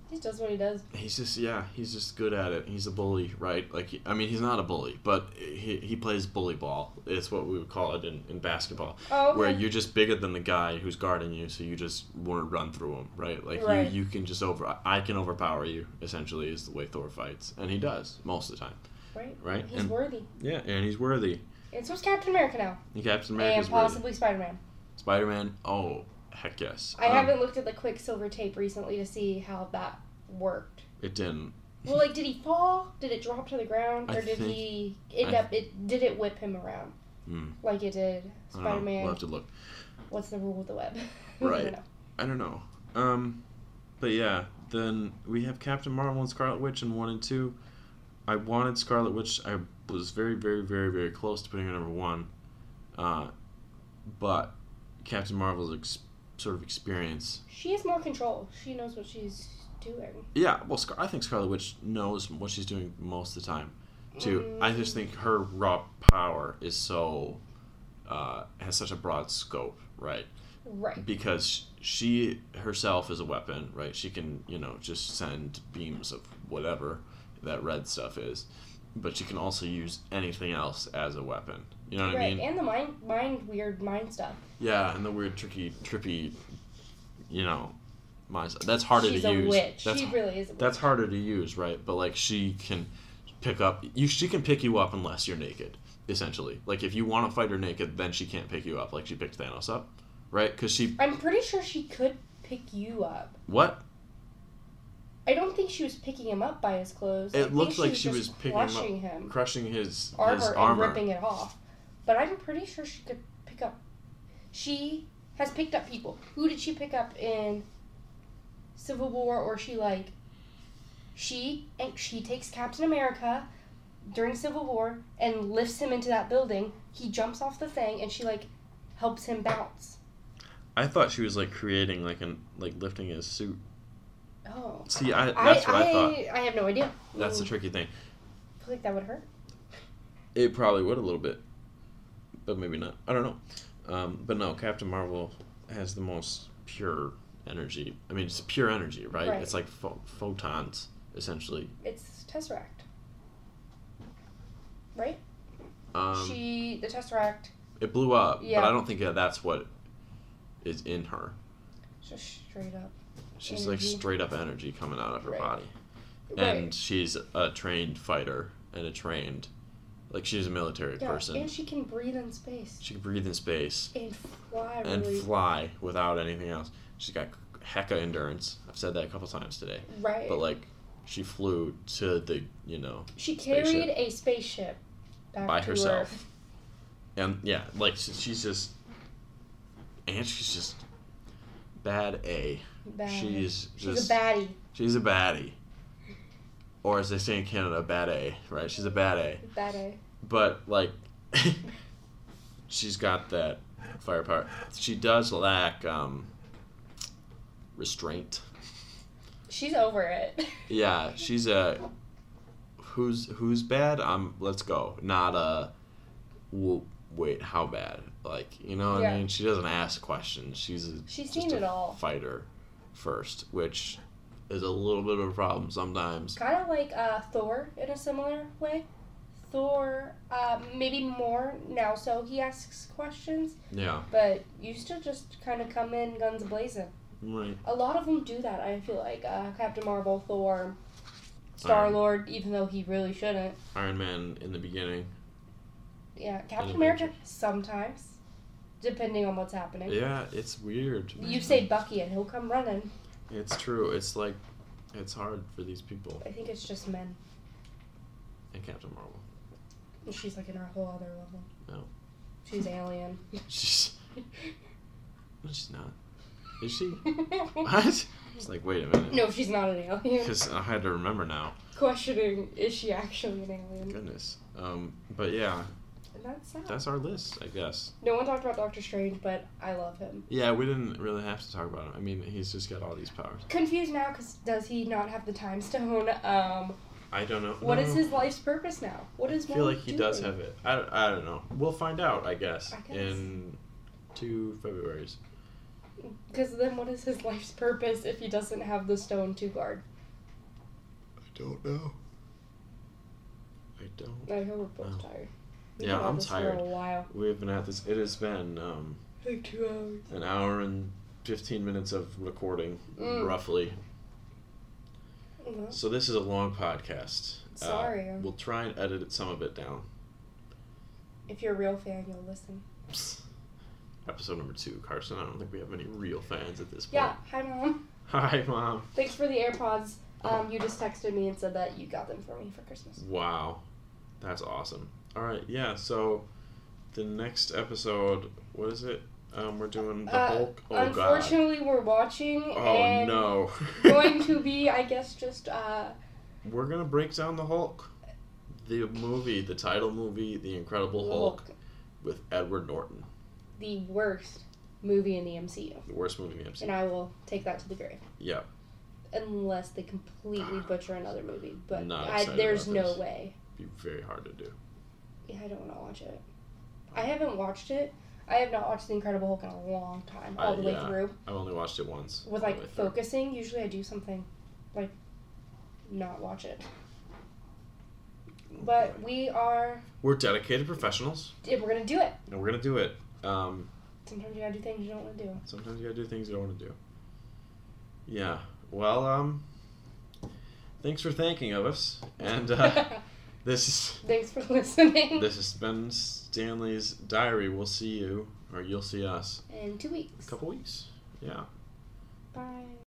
He does what he does. He's just yeah, he's just good at it. He's a bully, right? Like I mean, he's not a bully, but he, he plays bully ball. It's what we would call it in, in basketball, Oh, okay. where you're just bigger than the guy who's guarding you, so you just want to run through him, right? Like Right. you you can just over I can overpower you. Essentially, is the way Thor fights, and he does most of the time, right. right? He's and worthy. yeah, and he's worthy. And so's Captain America now. And Captain America. and possibly Spider Man. Spider Man. Oh heck yes. I Um, haven't looked at the Quicksilver tape recently to see how that worked. It didn't. Well, like, did he fall? Did it drop to the ground, I or did think- he end I- up? It did it whip him around Hmm. like it did I. Spider Man? We'll have to look. What's the rule with the web? Right. I don't know. I. Um, but yeah, then we have Captain Marvel and Scarlet Witch in one and two. I wanted Scarlet Witch. I was very, very, very, very close to putting her number one. Uh, but Captain Marvel's ex- sort of experience. She has more control. She knows what she's doing. Yeah, well, Scar- I think Scarlet Witch knows what she's doing most of the time. Too. I just think her raw power is so uh, has such a broad scope, right? Right. because she herself is a weapon, right? She can, you know, just send beams of whatever that red stuff is, but she can also use anything else as a weapon. You know what I mean? right. And the mind, mind, weird mind stuff. Yeah, and the weird, tricky, trippy, you know, mindset. That's harder She's to a use. witch. That's she really is a witch. that's harder to use, right? But like she can pick up you she can pick you up unless you're naked, essentially. Like if you want to fight her naked, then she can't pick you up like she picked Thanos up, right? Cuz she I'm pretty sure she could pick you up. what? I don't think she was picking him up by his clothes. It looked like she just was picking him up. crushing him, Crushing his armor, his and ripping it off. But I'm pretty sure she could pick up. She has picked up people. Who did she pick up in Civil War? Or she like she and she takes Captain America during Civil War and lifts him into that building. He jumps off the thing and she like helps him bounce. I thought she was like creating like an like lifting his suit. Oh. See, I that's I, what I, thought. I have no idea. That's the Mm, tricky thing. I feel like that would hurt. It probably would a little bit, but maybe not. I don't know. Um, but no, Captain Marvel has the most pure energy. I mean, it's pure energy, right? Right. It's like pho- photons, essentially. It's Tesseract. Right? Um, she the Tesseract it blew up, Yeah. but I don't think that that's what is in her. just straight up. She's like straight up energy coming out of her Right. body, Right. and she's a trained fighter and a trained, like she's a military yeah, person. and she can breathe in space She can breathe in space. and fly and really fly without anything else. She's got hecka endurance. I've said that a couple times today. right. But like, she flew to the you know she spaceship. carried a spaceship back By to herself. Earth. and yeah, like she's just and she's just bad A. Bad. She's She's just a baddie. she's a baddie, or as they say in Canada, bad A. Right? She's a bad A. Bad A. But like, she's got that firepower. She does lack um, restraint. She's over it. Yeah, she's a who's who's bad. I'm let's go. Not a wait, how bad? Like you know what Yeah. I mean? She doesn't ask questions. She's a, She's just seen a it all. fighter first, which is a little bit of a problem sometimes. kind of like uh, Thor in a similar way. Thor, uh, maybe more now, so he asks questions, Yeah, but used to just kind of come in guns blazing. right. A lot of them do that. I feel like uh, Captain Marvel, Thor, Star Lord, even though he really shouldn't. Iron Man in the beginning. Yeah, Captain America sometimes, depending on what's happening. Yeah, it's weird. You say Bucky and he'll come running. It's true. It's like it's hard for these people I think it's just men. and Captain Marvel. She's like in a whole other level. No. She's alien. She's no, she's not. Is she? What? It's like, wait a minute. no, she's not an alien. Because I had to remember now. Questioning, is she actually an alien? Goodness. Um, but yeah, And that's sad. that's our list, I guess. No one talked about Doctor Strange, but I love him. Yeah, we didn't really have to talk about him. I mean, he's just got all these powers. Confused now because does he not have the time stone? Um, I don't know. what is No. his life's purpose now? What is I feel like he does have it. I, I don't know. We'll find out, I guess, I guess. in two Februarys. Because then, what is his life's purpose if he doesn't have the stone to guard? I don't know. I don't. I hope we're both tired. We've Yeah, I'm tired. For a while, We've been at this. It has been um, like two hours. an hour and 15 minutes of recording, Mm. roughly. Well, So this is a long podcast. Uh, Sorry. we'll try and edit some of it down. if you're a real fan, you'll listen. Episode number two, Carson. I don't think we have any real fans at this point. Yeah. Hi, mom. Hi, mom. Thanks for the AirPods. Um, you just texted me and said that you got them for me for Christmas. Wow, that's awesome. All right, yeah. So the next episode, what is it? Um, we're doing the Uh, Hulk. Oh God. Unfortunately, we're watching Oh no. going to be, I guess, just uh, We're gonna break down the Hulk, the movie, the title movie, The Incredible Hulk, with Edward Norton, the worst movie in the MCU, the worst movie in the MCU. and I will take that to the grave. Yeah, Unless they completely butcher another movie, but I, there's no way. be very hard to do. I don't want to watch it. I haven't watched it. I have not watched The Incredible Hulk in a long time, all I- the way yeah. through. I've only watched it once. With all the way like focusing, usually I do something like not watch it. But we are, We're dedicated professionals, yeah, we're gonna do it. and we're gonna do it. Um, Sometimes you gotta do things you don't want to do. sometimes you gotta do things you don't want to do. Yeah. Well, um, thanks for thanking of us, and uh, this is Thanks for listening. this has been Stanley's diary. We'll see you, or you'll see us, In two weeks. a couple weeks. Yeah. Bye.